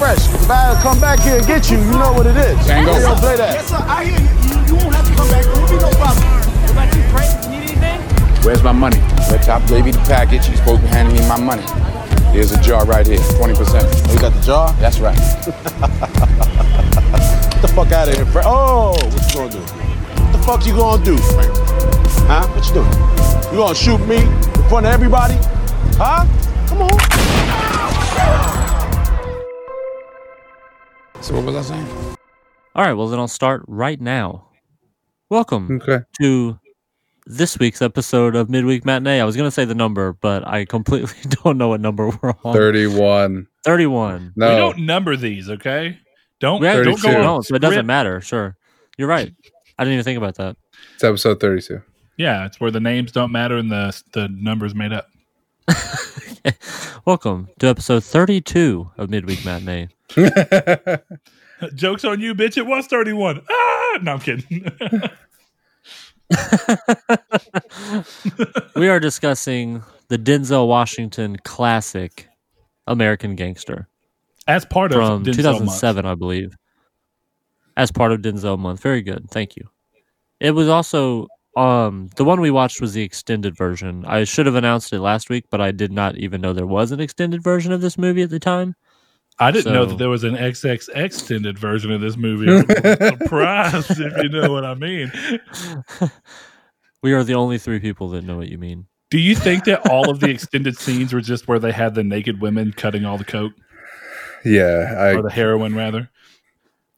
fresh. If I come back here and get you, you know what it is. Django. You don't play that. Yes, sir. I hear you. You, you won't have to come back. There will be no problem. What about you, Frank? Need anything? Where's my money? Red Top gave you the package. You're supposed to be handing me my money. Here's a jar right here, 20%. Oh, you got the jar? That's right. Get the fuck out of here, Frank. Oh, what you gonna do? What the fuck you gonna do, Frank? Huh? What you doing? You gonna shoot me in front of everybody? Huh? Come on. So what was I saying? All right, well, then I'll start right now. Welcome Okay. to this week's episode of Midweek Matinee. I was going to say the number, but I completely don't know what number we're on. 31. 31. No. We don't number these, okay? Don't We actually don't go 32. on don't, so it doesn't matter. Sure. You're right. I didn't even think about that. It's episode 32. Yeah, it's where the names don't matter and the the numbers made up. Welcome to episode 32 of Midweek Matinee. Jokes on you, bitch. It was 31. Ah, no, I'm kidding. we are discussing the Denzel Washington classic American Gangster As part from of Denzel 2007, I believe, as part of Denzel Month. Very good. Thank you. It was also um the one we watched was the extended version. I should have announced it last week, but I did not even know there was an extended version of this movie at the time. I didn't know that there was an XX extended version of this movie. I'm surprised if you know what I mean. We are the only three people that know what you mean. Do you think that all of the extended scenes were just where they had the naked women cutting all the coke Yeah. I, or the heroin, rather?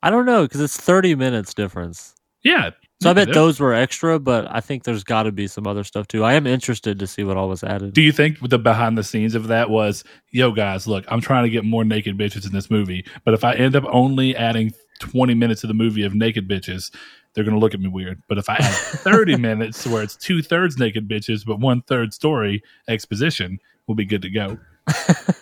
I don't know because it's 30 minutes difference. Yeah. So I bet those were extra, but I think there's got to be some other stuff too. I am interested to see what all was added. Do you think the behind the scenes of that was, yo, guys, look, I'm trying to get more naked bitches in this movie, but if I end up only adding 20 minutes of the movie of naked bitches, they're going to look at me weird. But if I add 30 minutes where it's two thirds naked bitches, but one third story exposition, we'll be good to go.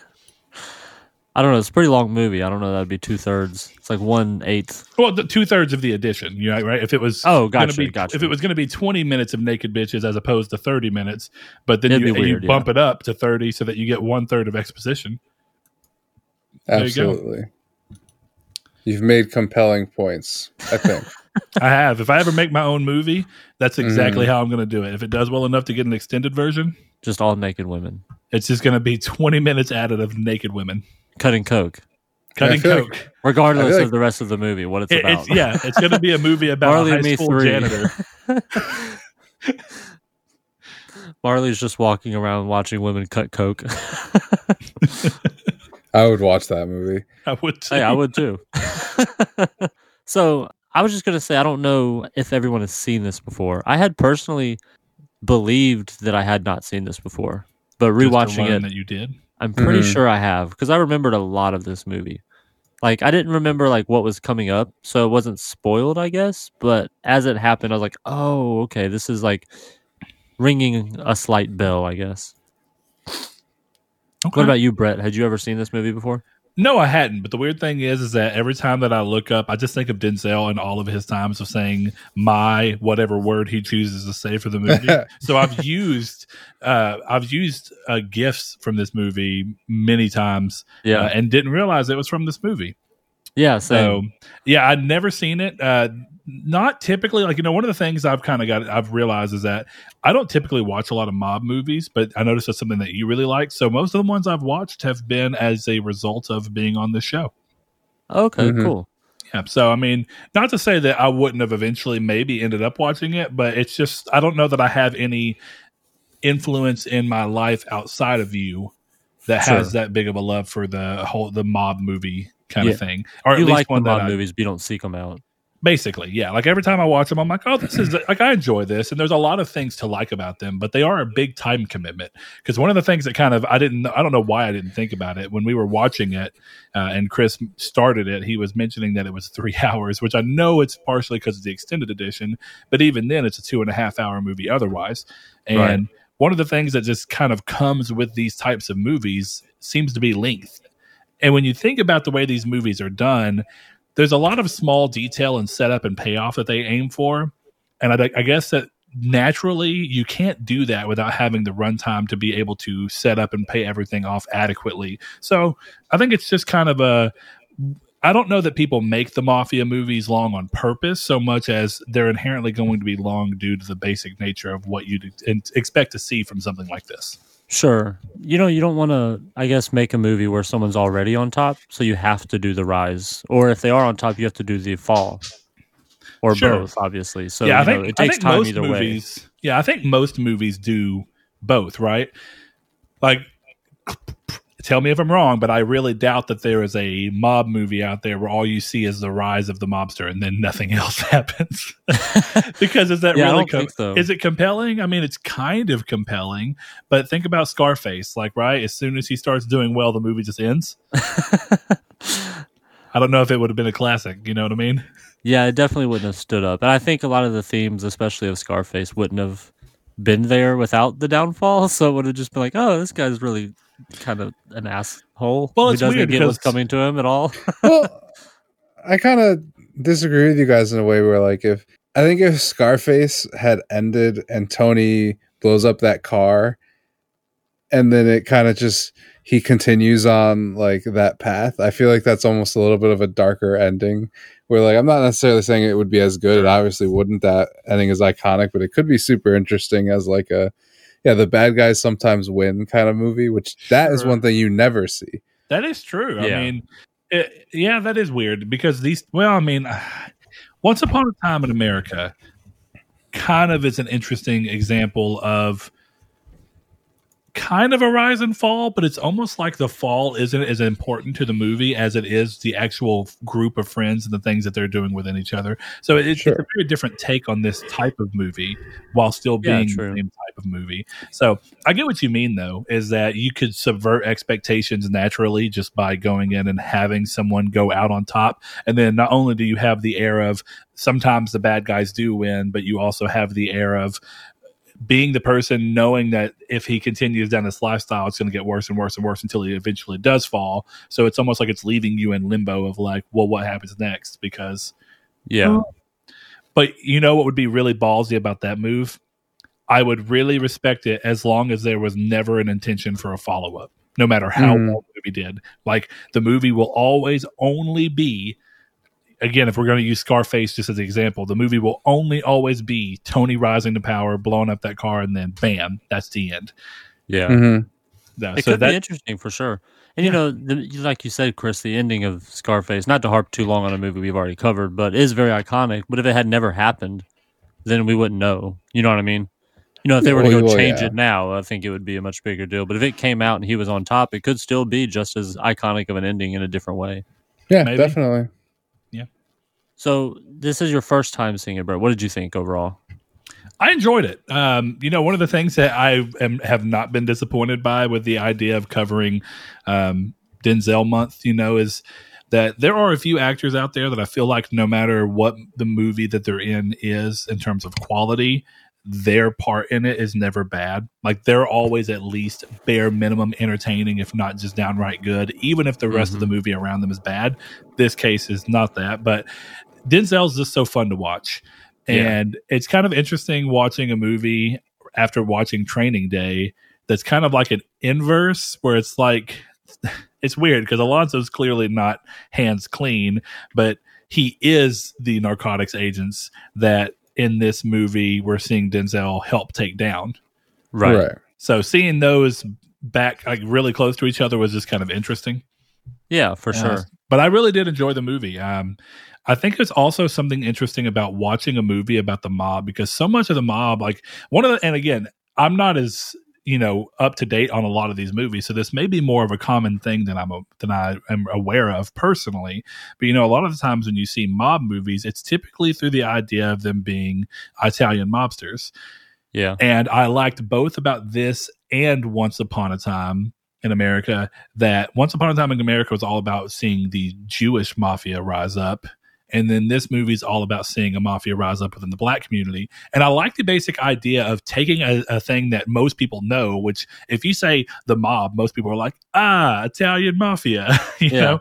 I don't know. It's a pretty long movie. I don't know. That'd be two thirds. It's like one eighth. Well, the two thirds of the edition, you know, right? If it was Oh, gonna gotcha, be, gotcha. if it was going to be twenty minutes of naked bitches as opposed to thirty minutes, but then It'd you, be you weird, bump it up to thirty so that you get one third of exposition. There you go. absolutely. You've made compelling points, I think. I have. If I ever make my own movie, that's Mm-hmm. exactly how I'm going to do it. If it does well enough to get an extended version, Just all naked women it's just going to be 20 minutes added of naked women cutting coke, cutting feel coke. like- regardless like- of the rest of the movie. What it's It- about. it's yeah, it's going to be a movie about Marley a high school 3. janitor. Marley's just walking around watching women cut coke. I would watch that movie. I would say. hey, I would too. so I was just gonna say I don't know if everyone has seen this before. I had personally believed that I had not seen this before, but Just to rewatching learn it, that you did. I'm pretty Mhm. sure I have because I remembered a lot of this movie. Like I didn't remember like what was coming up, so it wasn't spoiled, I guess. But as it happened, I was like, "Oh, okay, this is like ringing a slight bell, I guess." Okay. What about you, Brett? Had you ever seen this movie before? No, I hadn't. But the weird thing is, is that every time that I look up, I just think of Denzel and all of his times of saying my whatever word he chooses to say for the movie. so I've used, uh, I've used uh, gifs from this movie many times, Yeah, uh, and didn't realize it was from this movie. Yeah, So yeah, I'd never seen it. Uh, not typically like you know one of the things I've kind of got I've realized is that I don't typically watch a lot of mob movies, but I noticed that's something that you really like. So most of the ones I've watched have been as a result of being on this show. Okay, Mhm. cool. Yeah. So I mean, not to say that I wouldn't have eventually maybe ended up watching it, but it's just I don't know that I have any influence in my life outside of you that Sure. has that big of a love for the whole the mob movie kind Yeah. of thing, or at you least like the one mob I, movies, but you don't seek them out. basically yeah like every time i watch them i'm like oh this is like i enjoy this and there's a lot of things to like about them but they are a big time commitment because one of the things that kind of i didn't i don't know why i didn't think about it when we were watching it uh, and chris started it he was mentioning that it was three hours which i know it's partially because of the extended edition but even then it's a two and a half hour movie otherwise and Right. one of the things that just kind of comes with these types of movies seems to be length and when you think about the way these movies are done there's a lot of small detail and setup and payoff that they aim for. And I, I guess that naturally you can't do that without having the runtime to be able to set up and pay everything off adequately. So I think it's just kind of a I don't know that people make the mafia movies long on purpose so much as they're inherently going to be long due to the basic nature of what you'd expect to see from something like this. Sure. You know, you don't want to, I guess, make a movie where someone's already on top, so you have to do the rise. Or if they are on top, you have to do the fall. Or Sure. both, obviously. So yeah, I you know, think it takes think time most either movies. Yeah, I think most movies do both, right? Like, tell me if I'm wrong, but I really doubt that there is a mob movie out there where all you see is the rise of the mobster and then nothing else happens. because is that Yeah, really don't so. is it compelling? I mean, it's kind of compelling, but think about Scarface. Like, right, as soon as he starts doing well, the movie just ends. I don't know if it would have been a classic. You know what I mean? Yeah, it definitely wouldn't have stood up. And I think a lot of the themes, especially of Scarface, wouldn't have been there without the downfall. So it would have just been like, oh, this guy's really kind of an asshole. Well, who doesn't weird get what's coming to him at all. well, I kind of disagree with you guys in a way where, like, if I think if Scarface had ended and Tony blows up that car, and then it kind of just he continues on like that path, I feel like that's almost a little bit of a darker ending. Where, like, I'm not necessarily saying it would be as good. It obviously wouldn't. That ending is iconic, but it could be super interesting as like a yeah, the bad guys sometimes win kind of movie, which that is Sure. one thing you never see. That is true. Yeah. I mean, it, yeah, that is weird because these. Well, I mean, Once Upon a Time in America kind of is an interesting example of kind of a rise and fall, but it's almost like the fall isn't as important to the movie as it is the actual group of friends and the things that they're doing within each other. So it, Sure. it's a very different take on this type of movie while still Yeah, being the true. same type of movie. So I get what you mean, though, is that you could subvert expectations naturally just by going in and having someone go out on top. And then not only do you have the air of sometimes the bad guys do win, but you also have the air of being the person knowing that if he continues down this lifestyle, it's going to get worse and worse and worse until he eventually does fall. So it's almost like it's leaving you in limbo of like, well, what happens next? Because Yeah. but you know what would be really ballsy about that move? I would really respect it as long as there was never an intention for a follow up, no matter how Mhm. well the movie did. Like the movie will always only be, again, if we're going to use Scarface just as an example, the movie will only always be Tony rising to power, blowing up that car, and then bam, that's the end. Yeah. Mhm. No, It so could be interesting for sure. And you know, the, like you said, Chris, the ending of Scarface, not to harp too long on a movie we've already covered, but is very iconic. But if it had never happened, then we wouldn't know. You know what I mean? You know, if they were to go well, change yeah. it now, I think it would be a much bigger deal. But if it came out and he was on top, it could still be just as iconic of an ending in a different way. Yeah, Maybe. definitely. So this is your first time seeing it, Bert. What did you think overall? I enjoyed it. Um, you know, one of the things that I am, have not been disappointed by with the idea of covering um, Denzel month, you know, is that there are a few actors out there that I feel like no matter what the movie that they're in is in terms of quality, their part in it is never bad. Like they're always at least bare minimum entertaining, if not just downright good, even if the rest of the movie around them is bad. This case is not that, but Denzel's just so fun to watch. Yeah. And it's kind of interesting watching a movie after watching Training Day that's kind of like an inverse where it's like it's weird because Alonso's clearly not hands clean, but he is the narcotics agents that in this movie we're seeing Denzel help take down. Right. So seeing those back like really close to each other was just kind of interesting. Yeah, for Uh, sure. but I really did enjoy the movie. Um, I think it's also something interesting about watching a movie about the mob because so much of the mob, like one of the, and again, I'm not as you know up to date on a lot of these movies, so this may be more of a common thing than I'm a, than I am aware of personally. But you know, a lot of the times when you see mob movies, it's typically through the idea of them being Italian mobsters. Yeah. And I liked both about this and Once Upon a Time in America that Once Upon a Time in America was all about seeing the Jewish mafia rise up. And then this movie is all about seeing a mafia rise up within the black community. And I like the basic idea of taking a, a thing that most people know, which if you say the mob, most people are like, ah, Italian mafia, you Yeah. know?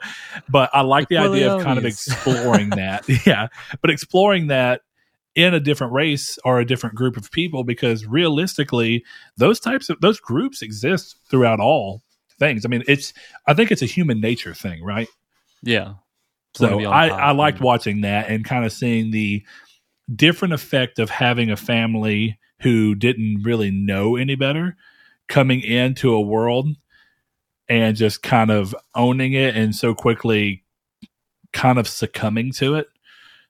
But I like the The idea of kind of exploring that. yeah. But exploring that in a different race or a different group of people because realistically those types of those groups exist throughout all things i mean it's i think it's a human nature thing right Yeah. So I. I liked watching that and kind of seeing the different effect of having a family who didn't really know any better coming into a world and just kind of owning it and so quickly kind of succumbing to it.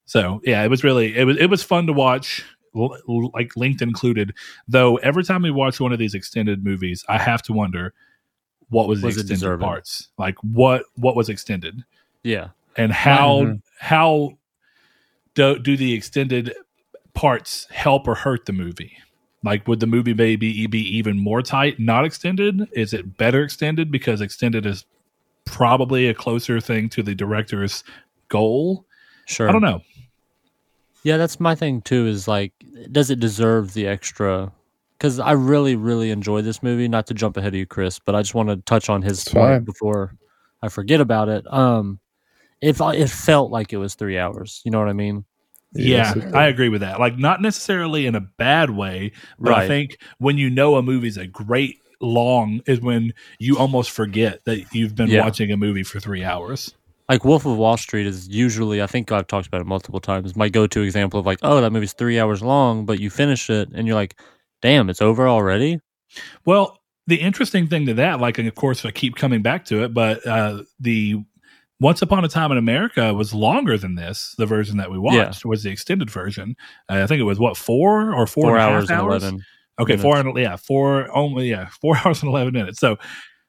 So yeah, it was really it was it was fun to watch, like linked included. Though every time we watch one of these extended movies, I have to wonder what was, Was the extended parts, like what what was extended Yeah. And how Mhm. how do do the extended parts help or hurt the movie? Like, would the movie maybe be even more tight, not extended? Is it better extended because extended is probably a closer thing to the director's goal? Sure. I don't know. Yeah, that's my thing too. Is like, does it deserve the extra? Because I really, really enjoy this movie. Not to jump ahead of you, Chris, but I just want to touch on his It's point fine. before I forget about it. Um, if I, it felt like it was three hours, you know what I mean? Yes, yeah, I agree with that. Like, not necessarily in a bad way, but I think when you know a movie's a great long is when you almost forget that you've been Yeah. watching a movie for three hours. Like Wolf of Wall Street is usually, I think I've talked about it multiple times. My go-to example of like, oh, that movie's three hours long, but you finish it and you're like, damn, it's over already. Well, the interesting thing to that, like, and of course, I keep coming back to it, but uh, the Once Upon a Time in America was longer than this. The version that we watched was the extended version. Uh, I think it was what four or four, Four and hours and hours? eleven. Okay, minutes. four and yeah, four only yeah, four hours and eleven minutes. So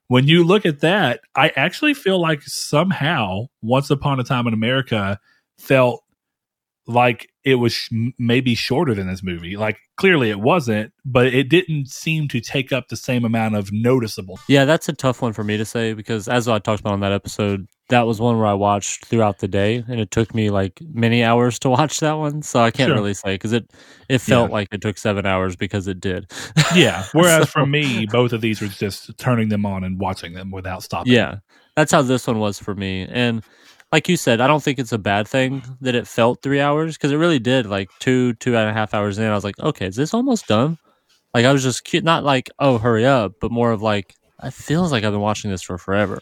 when you look at that, I actually feel like somehow Once Upon a Time in America felt like it was sh- maybe shorter than this movie. Like clearly it wasn't, but it didn't seem to take up the same amount of noticeable. Yeah, that's a tough one for me to say because as I talked about on that episode, that was one where I watched throughout the day, and it took me like many hours to watch that one. So I can't Sure. really say because it it felt like it took seven hours because it did. Yeah. Whereas So- for me, both of these were just turning them on and watching them without stopping. Yeah, that's how this one was for me. And like you said, I don't think it's a bad thing that it felt three hours because it really did. Like two, two and a half hours in, I was like, okay, is this almost done? Like I was just cute, not like oh hurry up, but more of like it feels like I've been watching this for forever.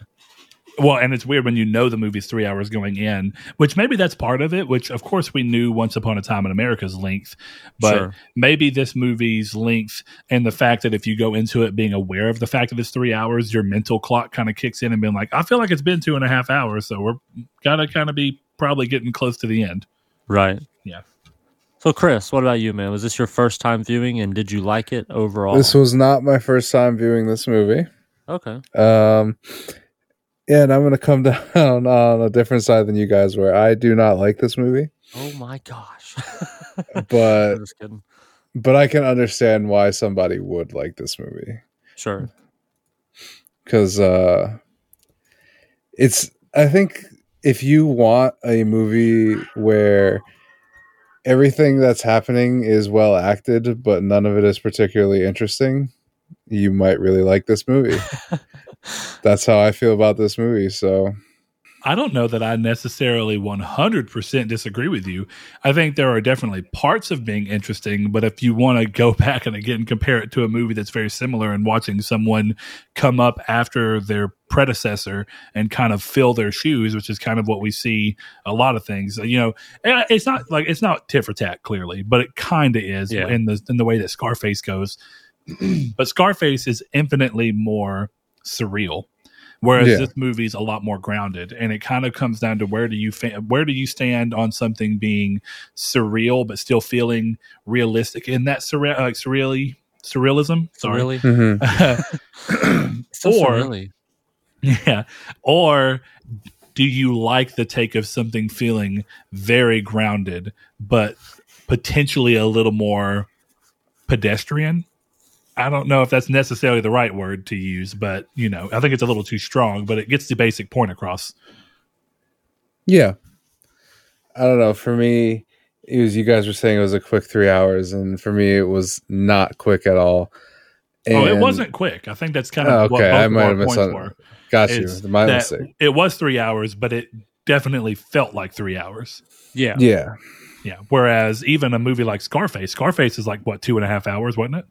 Well, and it's weird when you know the movie's three hours going in, which maybe that's part of it, which of course we knew Once Upon a Time in America's length, but Sure. maybe this movie's length and the fact that if you go into it being aware of the fact that it's three hours, your mental clock kind of kicks in and being like, I feel like it's been two and a half hours, so we're gotta kind of be probably getting close to the end. Right. Yeah. So, Chris, what about you, man? Was this your first time viewing, and did you like it overall? This was not my first time viewing this movie. okay. Um, yeah, and I'm going to come down on a different side than you guys were. I do not like this movie, Oh my gosh. but I'm just kidding. but I can understand why somebody would like this movie Sure. because uh, it's. I think if you want a movie where everything that's happening is well acted, but none of it is particularly interesting, you might really like this movie. That's how I feel about this movie. So I don't know that I necessarily 100% disagree with you. I think there are definitely parts of being interesting, but if you want to go back and again compare it to a movie that's very similar and watching someone come up after their predecessor and kind of fill their shoes, which is kind of what we see a lot of things, you know, it's not like it's not tit for tat clearly, but it kind of is Yeah. in the in the way that Scarface goes. but Scarface is infinitely more surreal whereas Yeah. this movie's a lot more grounded and it kind of comes down to where do you fa- where do you stand on something being surreal but still feeling realistic in that surreal like surreally surrealism So sorry really? mhm. So or really? yeah or do you like the take of something feeling very grounded but potentially a little more pedestrian I don't know if that's necessarily the right word to use, but you know, I think it's a little too strong, but it gets the basic point across. Yeah. I don't know. For me, it was you guys were saying it was a quick three hours, and for me, it was not quick at all. oh, it wasn't quick. I think that's kind of Oh, what okay, both I might our have points misun- were. Got you. My mistake. It was three hours, but it definitely felt like three hours. Yeah. Yeah. Yeah. Whereas even a movie like Scarface, Scarface is like what two and a half hours, wasn't it?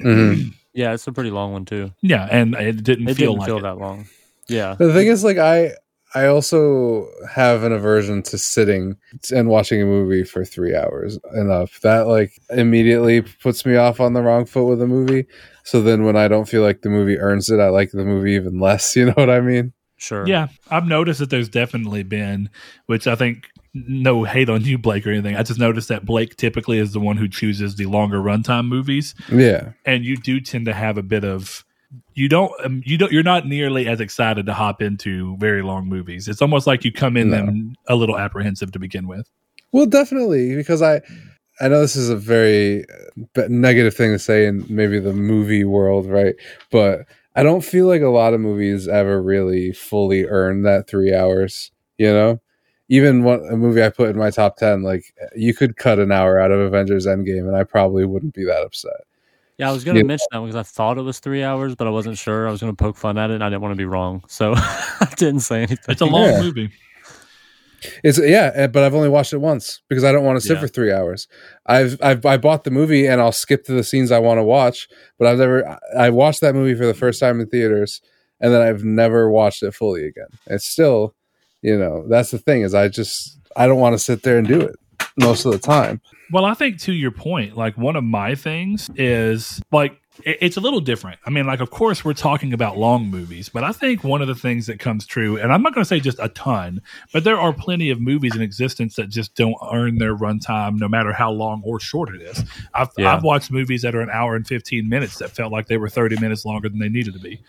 Mhm. Yeah, it's a pretty long one too. Yeah, and it didn't It feel didn't like feel it. that long. Yeah. The thing is, like, I I also have an aversion to sitting and watching a movie for three hours enough. That like immediately puts me off on the wrong foot with a movie. So then when I don't feel like the movie earns it, I like the movie even less. You know what I mean? Sure. Yeah, I've noticed that there's definitely been, which I think no hate on you, Blake, or anything. I just noticed that Blake typically is the one who chooses the longer runtime movies, Yeah. and you do tend to have a bit of you don't um, you don't you're not nearly as excited to hop into very long movies. It's almost like you come in No. them a little apprehensive to begin with. Well, definitely because I I know this is a very uh, negative thing to say in maybe the movie world, right? But I don't feel like a lot of movies ever really fully earn that three hours. You know, even one a movie I put in my top ten, like you could cut an hour out of Avengers Endgame, and I probably wouldn't be that upset. Yeah, I was going to Yeah. mention that because I thought it was three hours, but I wasn't sure. I was going to poke fun at it, and I didn't want to be wrong, so I didn't say anything. It's a long Yeah. movie. It's yeah, eh, but I've only watched it once because I don't want to sit Yeah. for three hours. I've, I've I bought the movie and I'll skip to the scenes I want to watch, but I've never I watched that movie for the first time in theaters and then I've never watched it fully again. It's still, you know, that's the thing is I just I don't want to sit there and do it most of the time. Well, I think to your point, like one of my things is like it's a little different. I mean, like of course we're talking about long movies, but I think one of the things that comes true, and I'm not going to say just a ton, but there are plenty of movies in existence that just don't earn their runtime, no matter how long or short it is. I've Yeah. I've watched movies that are an hour and 15 minutes that felt like they were 30 minutes longer than they needed to be.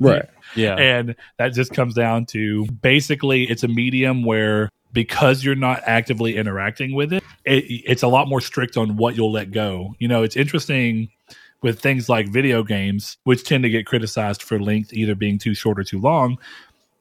Right. Yeah. And that just comes down to basically it's a medium where because you're not actively interacting with it, it, it's a lot more strict on what you'll let go. You know, it's interesting with things like video games, which tend to get criticized for length either being too short or too long.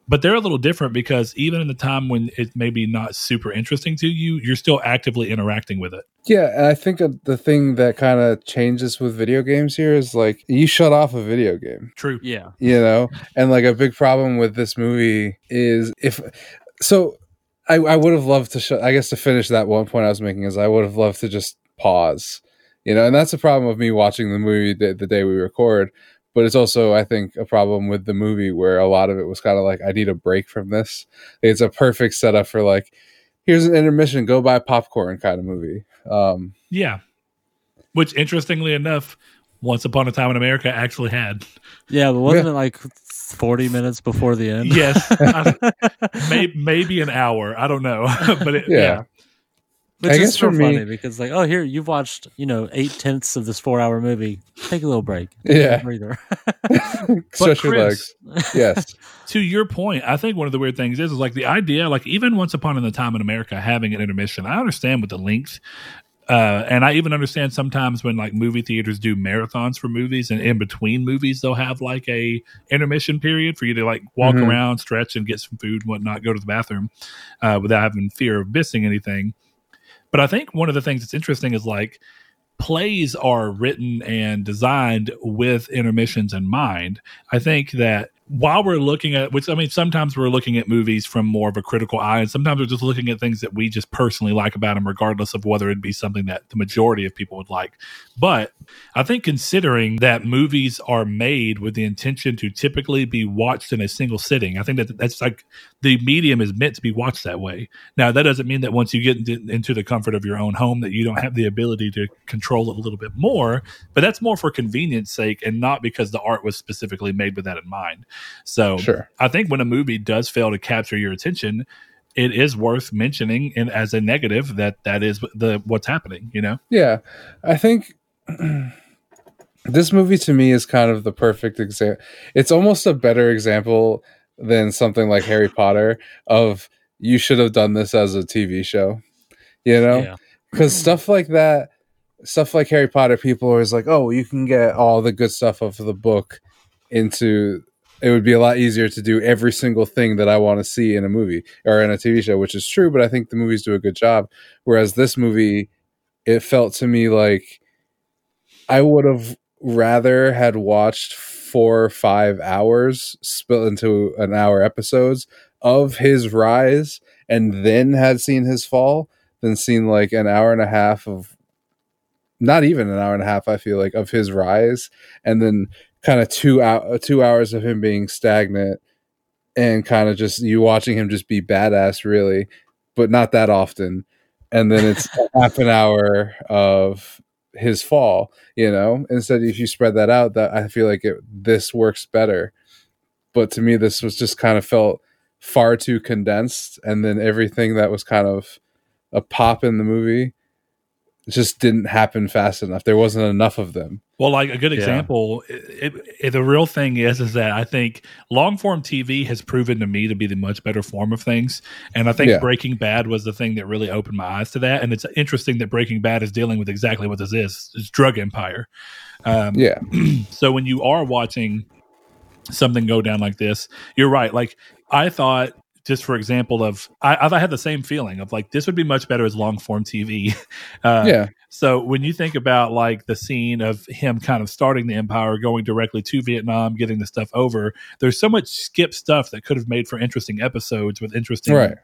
But they're a little different because even in the time when it may be not super interesting to you, you're still actively interacting with it. Yeah, and I think uh, the thing that kind of changes with video games here is like you shut off a video game. True. yeah. you know and like a big problem with this movie is if so i, I would have loved to sh- i guess to finish that one point i was making is i would have loved to just pause you know and that's a problem with me watching the movie the, the day we record but it's also i think a problem with the movie where a lot of it was kind of like i need a break from this it's a perfect setup for like here's an intermission go buy popcorn kind of movie um Yeah. Which interestingly enough, Once Upon a Time in America actually had. Yeah, but wasn't Yeah. it like 40 minutes before the end? Yes. I- may, maybe an hour. I don't know. but it, Yeah. yeah. Which I is so for me- funny because, like, oh, here, you've watched, you know, eight tenths of this four hour movie. Take a little break. Yeah. Breather. stretch your legs yes to your point, I think one of the weird things is, is like the idea, like even once upon a time in America having an intermission. I understand with the length, uh, and I even understand sometimes when like movie theaters do marathons for movies, and in between movies they'll have like a intermission period for you to like walk Mhm. around, stretch, and get some food and whatnot, go to the bathroom, uh, without having fear of missing anything. But I think one of the things that's interesting is like plays are written and designed with intermissions in mind. I think that while we're looking at which I mean sometimes we're looking at movies from more of a critical eye and sometimes we're just looking at things that we just personally like about them regardless of whether it'd be something that the majority of people would like. But I think considering that movies are made with the intention to typically be watched in a single sitting, I think that that's like the medium is meant to be watched that way. Now, that doesn't mean that once you get into, into the comfort of your own home that you don't have the ability to control it a little bit more, but that's more for convenience sake and not because the art was specifically made with that in mind. So, sure I think when a movie does fail to capture your attention, it is worth mentioning and as a negative that that is the what's happening, you know? Yeah, I think this movie to me is kind of the perfect example. It's almost a better example than something like Harry Potter of you should have done this as a TV show, you know? Yeah. Because stuff like that, stuff like Harry Potter, people are always like, oh, you can get all the good stuff of the book into. It would be a lot easier to do every single thing that I want to see in a movie or in a TV show, which is true, but I think the movies do a good job. Whereas this movie, it felt to me like I would have rather had watched four or five hours split into an hour episodes of his rise and then had seen his fall than seen like an hour and a half of not even an hour and a half I feel like of his rise and then kind of two out uh, two hours of him being stagnant and kind of just you watching him just be badass, really, but not that often. And then it's half an hour of his fall, you know. Instead, if you spread that out, that I feel like it this works better. But to me, this was just kind of felt far too condensed, and then everything that was kind of a pop in the movie just didn't happen fast enough. There wasn't enough of them. Well, like a good Yeah. example, it, it, the real thing is is that I think long form TV has proven to me to be the much better form of things, and I think Yeah. Breaking Bad was the thing that really opened my eyes to that. And it's interesting that Breaking Bad is dealing with exactly what this is: it's drug empire. Um, Yeah, so when you are watching something go down like this, you're right. Like I thought, just for example, of I, I've had the same feeling of like this would be much better as long form TV. Uh, yeah, so when you think about like the scene of him kind of starting the empire, going directly to Vietnam, getting the stuff over, there's so much skip stuff that could have made for interesting episodes with interesting right.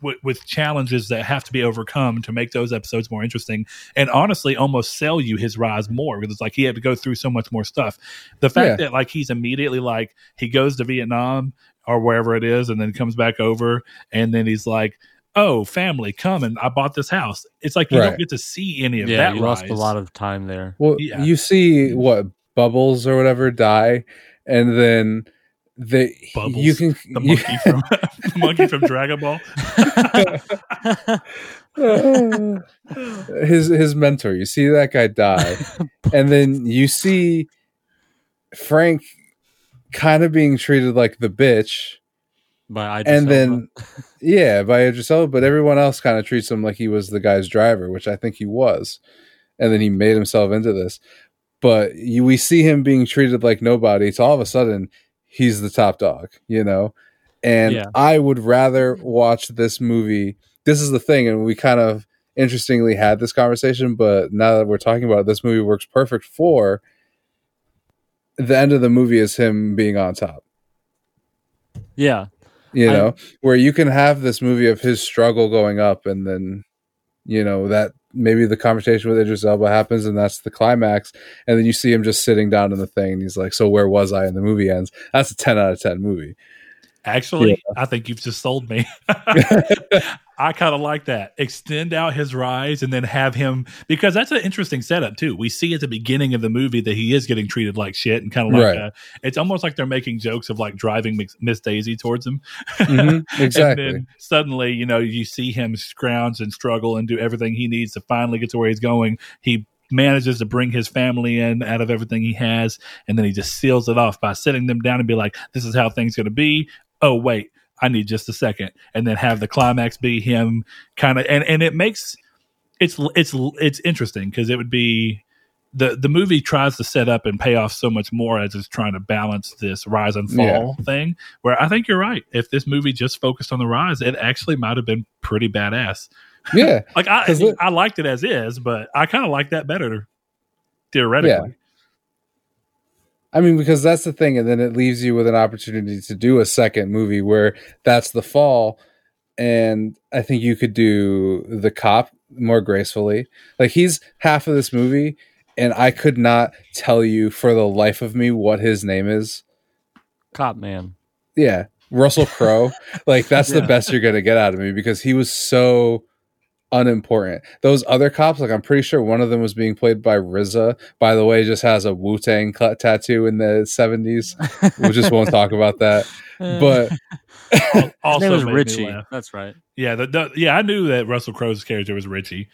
with, with challenges that have to be overcome to make those episodes more interesting and honestly almost sell you his rise more because it's like he had to go through so much more stuff the fact Yeah. that like he's immediately like he goes to vietnam or wherever it is and then comes back over and then he's like oh family come and i bought this house it's like you Right. don't get to see any of Yeah, that you lost a lot of time there. Well, Yeah. you see what bubbles or whatever die, and then they Bubbles? you can the you- monkey from the monkey from dragon ball his his mentor. You see that guy die, and then you see Frank kind of being treated like the bitch, By Idris and then yeah, by Idris Elba, but everyone else kind of treats him like he was the guy's driver, which I think he was, and then he made himself into this. But you, we see him being treated like nobody. So all of a sudden, he's the top dog, you know. And Yeah. I would rather watch this movie. This is the thing, and we kind of interestingly had this conversation. But now that we're talking about it, this movie works perfect for the end of the movie is him being on top. Yeah, you I- know where you can have this movie of his struggle going up and then you know that maybe the conversation with Idris Elba happens and that's the climax. And then you see him just sitting down in the thing and he's like so where was I? And the movie ends. That's a 10 out of 10 movie. Actually, I think you've just sold me. I kind of like that. Extend out his rise and then have him because that's an interesting setup too. We see at the beginning of the movie that he is getting treated like shit and kind of like Right. uh it's almost like they're making jokes of like driving Miss- Daisy towards him. Mhm, exactly And then suddenly, you know, you see him scrounge and struggle and do everything he needs to finally get to where he's going. He manages to bring his family in out of everything he has, and then he just seals it off by sitting them down and be like, "This is how things going to be." Oh wait, I need just a second, and then have the climax be him kind of, and and it makes it's it's it's interesting because it would be. The, the movie tries to set up and pay off so much more as it's trying to balance this rise and fall thing. Where I think you're right. If this movie just focused on the rise, it actually might have been pretty badass. yeah Like I, it- I liked it as is, but I kind of like that better theoretically. I mean, because that's the thing, and then it leaves you with an opportunity to do a second movie where that's the fall, and I think you could do the cop more gracefully. Like he's half of this movie, and I could not tell you for the life of me what his name is. Cop Man. Yeah, Russell Crowe. like that's the best you're gonna get out of me because he was so unimportant. Those other cops, like I'm pretty sure one of them was being played by RZA. By the way, just has a Wu Tang tattoo in the 70s. We just won't talk about that. Uh. But Also, His name was Richie. laugh. That's right. Yeah, the, the, yeah, I knew that Russell Crowe's character was Richie.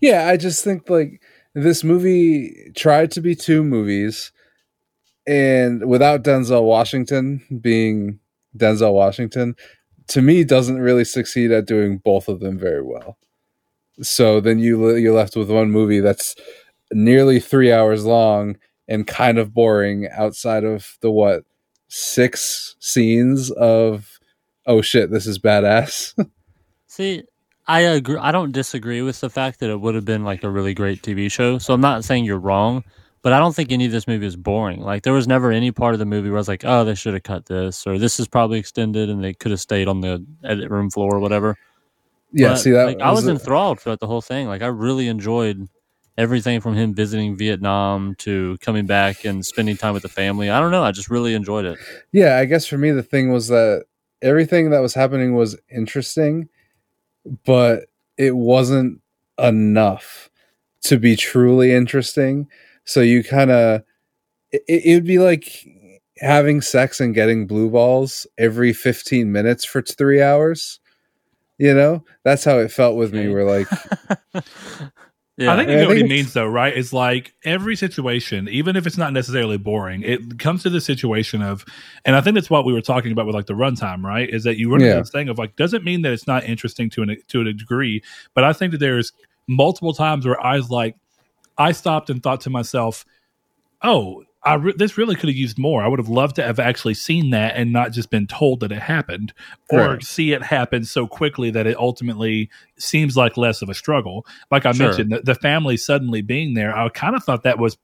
yeah, I just think like this movie tried to be two movies, and without Denzel Washington being Denzel Washington, to me doesn't really succeed at doing both of them very well. So then you you're left with one movie that's nearly three hours long and kind of boring outside of the what six scenes of oh shit this is badass See, I agree. I don't disagree with the fact that it would have been like a really great TV show. So I'm not saying you're wrong, but I don't think any of this movie is boring. Like there was never any part of the movie where I was like, oh, they should have cut this, or this is probably extended, and they could have stayed on the edit room floor or whatever. yeah But, see that like, I was enthralled throughout the whole thing. Like I really enjoyed everything from him visiting Vietnam to coming back and spending time with the family. I don't know. I just really enjoyed it. Yeah, I guess for me the thing was that everything that was happening was interesting, but it wasn't enough to be truly interesting. So you kind of it, it would be like having sex and getting blue balls every 15 minutes for 3 hours. You know? That's how it felt with me. We're like Yeah. I think you I know what he means, though, right? It's like every situation, even if it's not necessarily boring, it comes to the situation of, and I think that's what we were talking about with like the runtime, right? Is that you run into Yeah. this thing of like, doesn't mean that it's not interesting to an to a degree, but I think that there's multiple times where I was like, I stopped and thought to myself, oh, I re- this really could have used more. I would have loved to have actually seen that and not just been told that it happened, or Right. see it happen so quickly that it ultimately seems like less of a struggle. Like I Sure. mentioned, the, the family suddenly being there, I kind of thought that was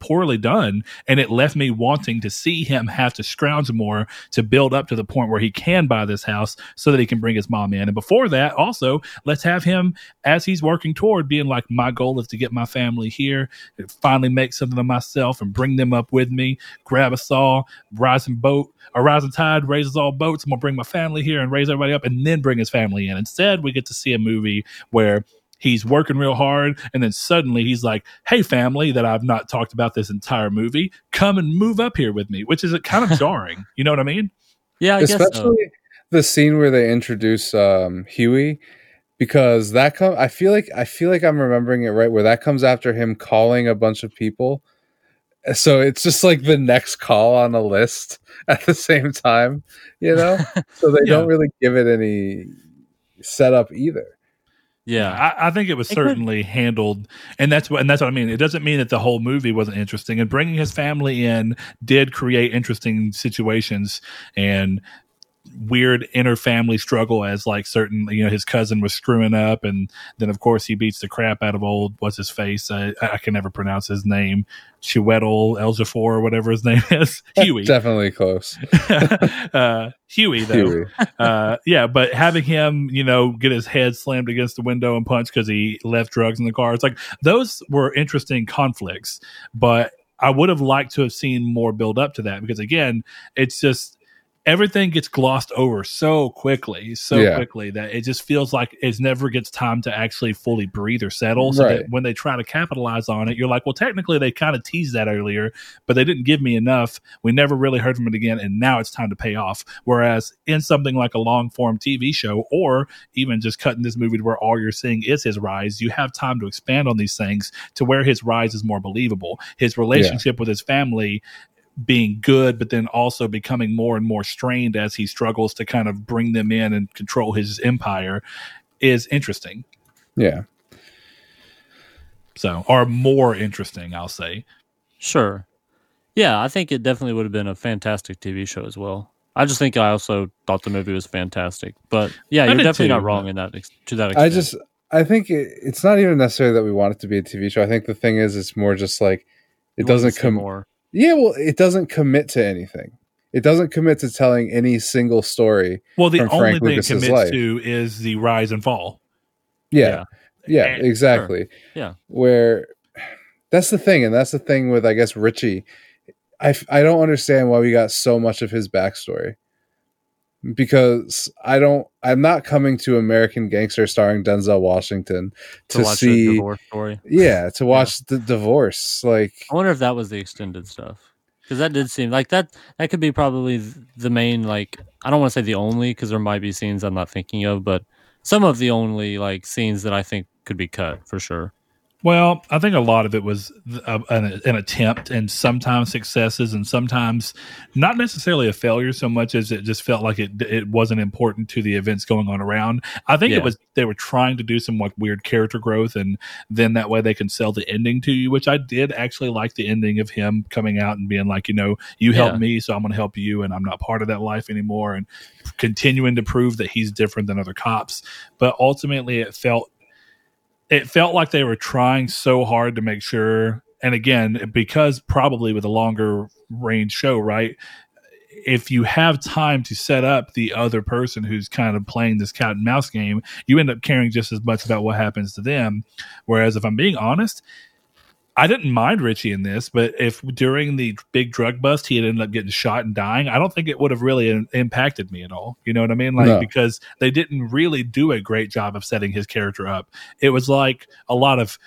poorly done and it left me wanting to see him have to scrounge more to build up to the point where he can buy this house so that he can bring his mom in. And before that also let's have him as he's working toward being like my goal is to get my family here finally make something of myself and bring them up with me grab a saw rising boat a rising tide raises all boats i'm gonna bring my family here and raise everybody up and then bring his family in. Instead we get to see a movie where he's working real hard and then suddenly he's like hey family that i've not talked about this entire movie come and move up here with me which is kind of jarring you know what i mean yeah, I guess so. especially the scene where they introduce um, Huey, because that come. I feel like I feel like I'm remembering it right, where that comes after him calling a bunch of people. So it's just like the next call on the list at the same time, you know. so they Yeah. don't really give it any setup either. Yeah. I, I think it was It could- certainly handled, and that's what and that's what I mean. It doesn't mean that the whole movie wasn't interesting, and bringing his family in did create interesting situations and weird inner family struggle as like certain you know his cousin was screwing up and then of course he beats the crap out of old what's his face I, I can never pronounce his name Chiwetel Ejiofor or whatever his name is Huey Definitely close. uh, Huey though Huey. uh, yeah, but having him, you know, get his head slammed against the window and punched because he left drugs in the car. It's like those were interesting conflicts, but I would have liked to have seen more build up to that because again, it's just everything gets glossed over so quickly, so Yeah. quickly that it just feels like it never gets time to actually fully breathe or settle. So Right. that when they try to capitalize on it, you're like, well, technically they kind of teased that earlier, but they didn't give me enough. We never really heard from it again, and now it's time to pay off. Whereas in something like a long form TV show, or even just cutting this movie to where all you're seeing is his rise, you have time to expand on these things to where his rise is more believable. His relationship with his family being good, but then also becoming more and more strained as he struggles to kind of bring them in and control his empire is interesting. Yeah. So, or more interesting, I'll say. Sure. Yeah, I think it definitely would have been a fantastic TV show as well. I just think I also thought the movie was fantastic. But yeah, I you're definitely too, not wrong in that to that extent. I just I think it, it's not even necessary that we want it to be a TV show. I think the thing is, it's more just like it wanted doesn't come. more. Yeah, well, it doesn't commit to anything. It doesn't commit to telling any single story. Well, the only Frank thing it commits life. to is the rise and fall. Yeah, yeah, And- exactly. Yeah. Where that's the thing, and that's the thing with I guess Richie. I I don't understand why we got so much of his backstory. Because I don't, I'm not coming to American Gangster starring Denzel Washington To, to, watch see, the divorce story. yeah, to watch the divorce. Like, I wonder if that was the extended stuff. Because that did seem like that. That could be probably the main. Like, I don't want to say the only, because there might be scenes I'm not thinking of, but some of the only like scenes that I think could be cut for sure. Well, I think a lot of it was uh, an, an attempt and sometimes successes and sometimes not necessarily a failure so much as it just felt like it it wasn't important to the events going on around. I think Yeah. it was they were trying to do some like weird character growth and then that way they can sell the ending to you, which I did actually like the ending of him coming out and being like, you know, you helped Yeah. me, so I'm going to help you and I'm not part of that life anymore and continuing to prove that he's different than other cops. But ultimately it felt it felt like they were trying so hard to make sure and again because probably with a longer range show right if you have time to set up the other person who's kind of playing this cat and mouse game you end up caring just as much about what happens to them. Whereas if i'm being honest I didn't mind Richie in this, but if during the big drug bust he had ended up getting shot and dying, I don't think it would have really in- impacted me at all. You know what I mean? Like No. because they didn't really do a great job of setting his character up. It was like a lot of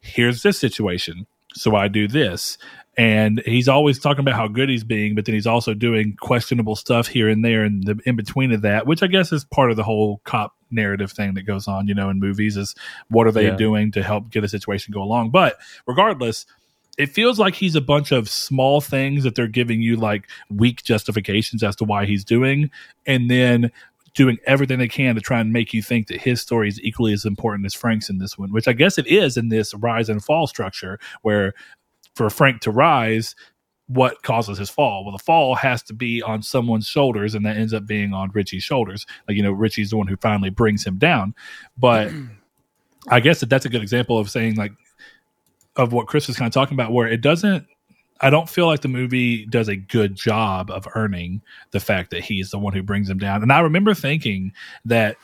here's this situation, so I do this. And he's always talking about how good he's being, but then he's also doing questionable stuff here and there and the in between of that, which I guess is part of the whole cop narrative thing that goes on, you know, in movies is what are they Yeah. doing to help get a situation go along. But regardless, it feels like he's a bunch of small things that they're giving you like weak justifications as to why he's doing, and then doing everything they can to try and make you think that his story is equally as important as Frank's in this one, which I guess it is in this rise and fall structure, where for Frank to rise, what causes his fall? Well, the fall has to be on someone's shoulders, and that ends up being on Richie's shoulders. Like, you know, Richie's the one who finally brings him down. But I guess that that's a good example of saying, like, of what Chris was kind of talking about, where it doesn't, I don't feel like the movie does a good job of earning the fact that he's the one who brings him down. And I remember thinking that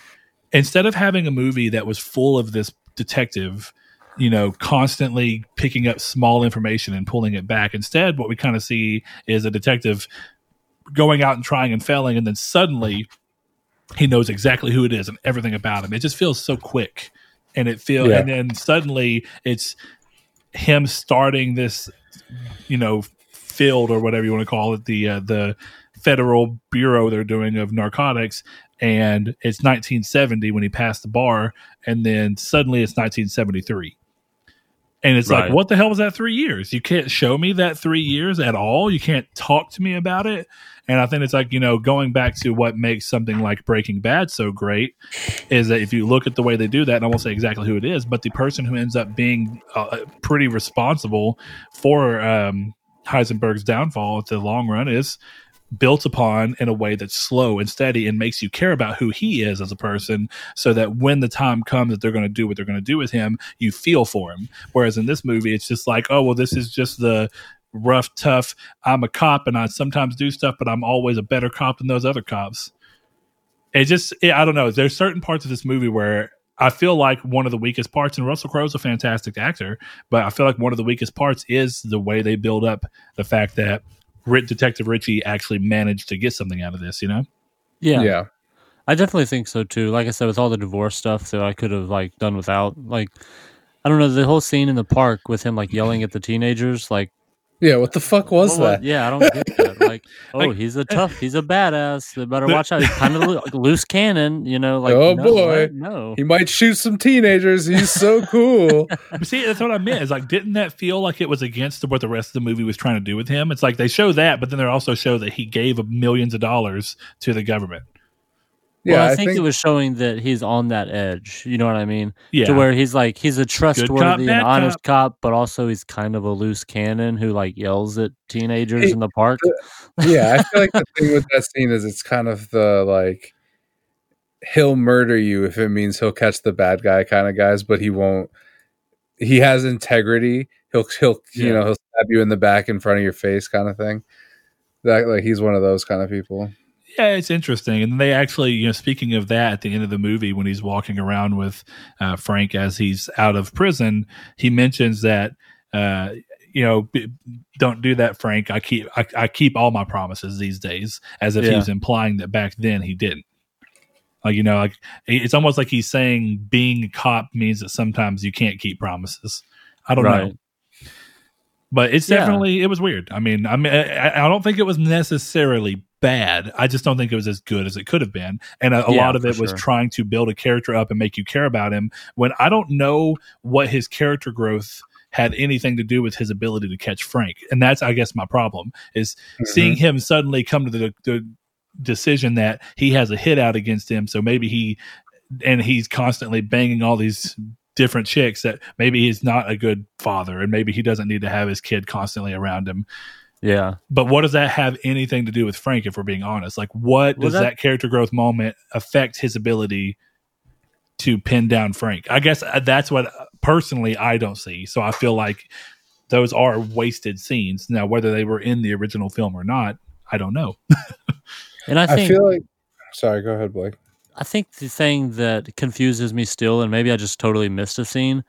instead of having a movie that was full of this detective, you know, constantly picking up small information and pulling it back, instead, what we kind of see is a detective going out and trying and failing, and then suddenly he knows exactly who it is and everything about him. It just feels so quick. And it feels, Yeah. and then suddenly it's him starting this, you know, field or whatever you want to call it, the uh, the federal bureau they're doing of narcotics, and it's 1970 when he passed the bar, and then suddenly it's 1973. And it's like, what the hell was that three years? You can't show me that three years at all. You can't talk to me about it. And I think it's like, you know, going back to what makes something like Breaking Bad so great is that if you look at the way they do that, and I won't say exactly who it is, but the person who ends up being uh, pretty responsible for um, Heisenberg's downfall at the long run is built upon in a way that's slow and steady and makes you care about who he is as a person so that when the time comes that they're going to do what they're going to do with him you feel for him. Whereas in this movie it's just like oh well this is just the rough tough i'm a cop and i sometimes do stuff but i'm always a better cop than those other cops. It just it, i don't know. There's certain parts of this movie where I feel like one of the weakest parts, and Russell Crowe's a fantastic actor, but I feel like one of the weakest parts is the way they build up the fact that Detective Richie actually managed to get something out of this, you know? Yeah. yeah. I definitely think so too. Like I said, with all the divorce stuff that I could have like done without, like I don't know, the whole scene in the park with him like yelling at the teenagers, like Yeah, what the fuck was what- that? Yeah, I don't get that. Like, oh, Like- he's a eh, tough, he's a badass. They better watch out. He's kind of like loose cannon, you know. Like, Oh, no, boy. what? no. He might shoot some teenagers. He's so cool. See, that's what I meant. Is like, didn't that feel like it was against what the rest of the movie was trying to do with him? It's like they show that, but then they also show that he gave millions of dollars to the government. Yeah, well, I, I think, think, it was showing that he's on that edge. You know what I mean? Yeah. To where he's like he's a trustworthy bad and honest cop, but also he's kind of a loose cannon who like yells at teenagers Hey, in the park. yeah, I feel like the thing with that scene is it's kind of the like he'll murder you if it means he'll catch the bad guy kind of guys, but he won't. He has integrity. He'll he'll you know he'll stab you in the back in front of your face kind of thing. That like he's one of those kind of people. Yeah, it's interesting. And they actually, you know, speaking of that, at the end of the movie, when he's walking around with uh, Frank as he's out of prison, he mentions that, uh, you know, b- don't do that, Frank. I keep I, I keep all my promises these days, as if Yeah. he's implying that back then he didn't. Like you know, like it's almost like he's saying being a cop means that sometimes you can't keep promises. I don't know but it's Yeah. definitely it was weird. I mean, I mean, I, I don't think it was necessarily bad. I just don't think it was as good as it could have been, and a, a Yeah, lot of it was sure. trying to build a character up and make you care about him. When I don't know what his character growth had anything to do with his ability to catch Frank, and that's I guess my problem is mm-hmm. seeing him suddenly come to the, the decision that he has a hit out against him. So maybe he and he's constantly banging all these different chicks that maybe he's not a good father and maybe he doesn't need to have his kid constantly around him. Yeah. But what does that have anything to do with Frank if we're being honest? Like what Well, does that- that, character growth moment affect his ability to pin down Frank? I guess uh, that's what uh, personally I don't see. So I feel like those are wasted scenes. Now whether they were in the original film or not, I don't know. And I I, feel like. Sorry, go ahead, Blake. I think the thing that confuses me still, and maybe I just totally missed a scene,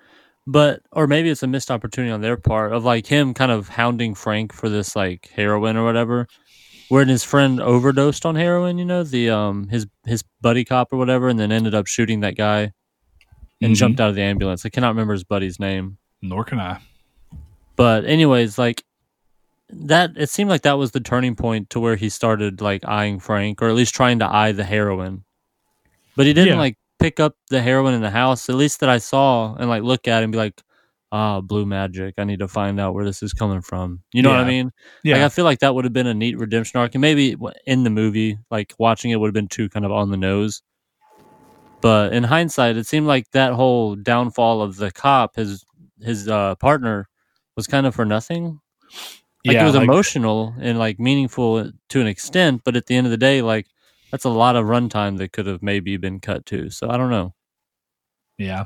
But or maybe it's a missed opportunity on their part of like him kind of hounding Frank for this like heroin or whatever. When his friend overdosed on heroin, you know, the um his his buddy cop or whatever, and then ended up shooting that guy and Mhm. jumped out of the ambulance. I cannot remember his buddy's name. Nor can I. But anyways, like that it seemed like that was the turning point to where he started like eyeing Frank or at least trying to eye the heroin. But he didn't Yeah. like pick up the heroin in the house, at least that I saw, and like look at it and be like, ah, blue magic. I need to find out where this is coming from. You know what I mean? Yeah. Like I feel like that would have been a neat redemption arc, and maybe in the movie, like watching it would have been too kind of on the nose. But in hindsight, it seemed like that whole downfall of the cop, his his uh, partner, was kind of for nothing. Like yeah, it was like- emotional and like meaningful to an extent, but at the end of the day, like that's a lot of runtime that could have maybe been cut too. So I don't know. Yeah.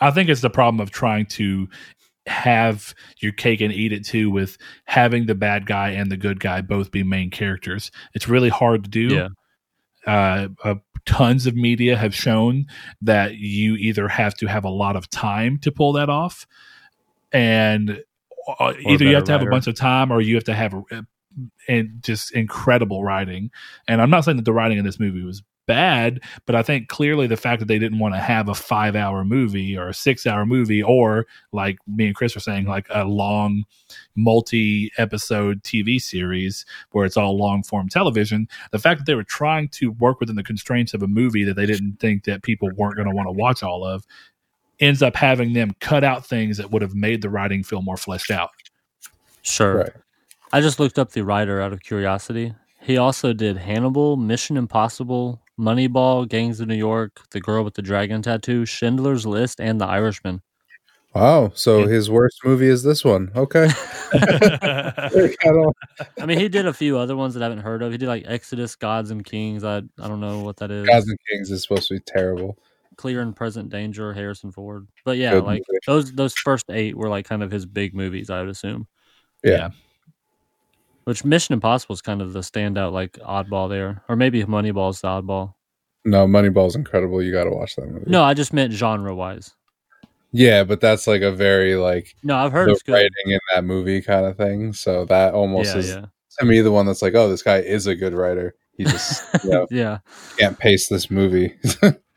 I think it's the problem of trying to have your cake and eat it too with having the bad guy and the good guy both be main characters. It's really hard to do. Yeah. Uh, uh, tons of media have shown that you either have to have a lot of time to pull that off, and uh, either you have to have a bunch of time or you have to have a, and just incredible writing. And I'm not saying that the writing in this movie was bad, but I think clearly the fact that they didn't want to have a five hour movie or a six hour movie or like me and Chris were saying, like a long multi episode TV series where it's all long form television. The fact that they were trying to work within the constraints of a movie that they didn't think that people weren't going to want to watch all of ends up having them cut out things that would have made the writing feel more fleshed out. Sure. Right. I just looked up the writer out of curiosity. He also did Hannibal, Mission Impossible, Moneyball, Gangs of New York, The Girl with the Dragon Tattoo, Schindler's List, and The Irishman. Wow. So his worst movie is this one. Okay. I I mean, he did a few other ones that I haven't heard of. He did like Exodus, Gods and Kings. I I don't know what that is. Gods and Kings is supposed to be terrible. Clear and Present Danger, Harrison Ford. But yeah, Good like movie. those those first eight were like kind of his big movies, I would assume. Yeah. Which Mission Impossible is kind of the standout, like oddball there, or maybe Moneyball is the oddball. No, Moneyball's incredible. You got to watch that movie. No, I just meant genre wise. Yeah, but that's like a very like No, I've heard the it's good. writing in that movie kind of thing. So that almost Yeah, is yeah, to me the one that's like, oh, this guy is a good writer. He just you know, yeah. can't pace this movie.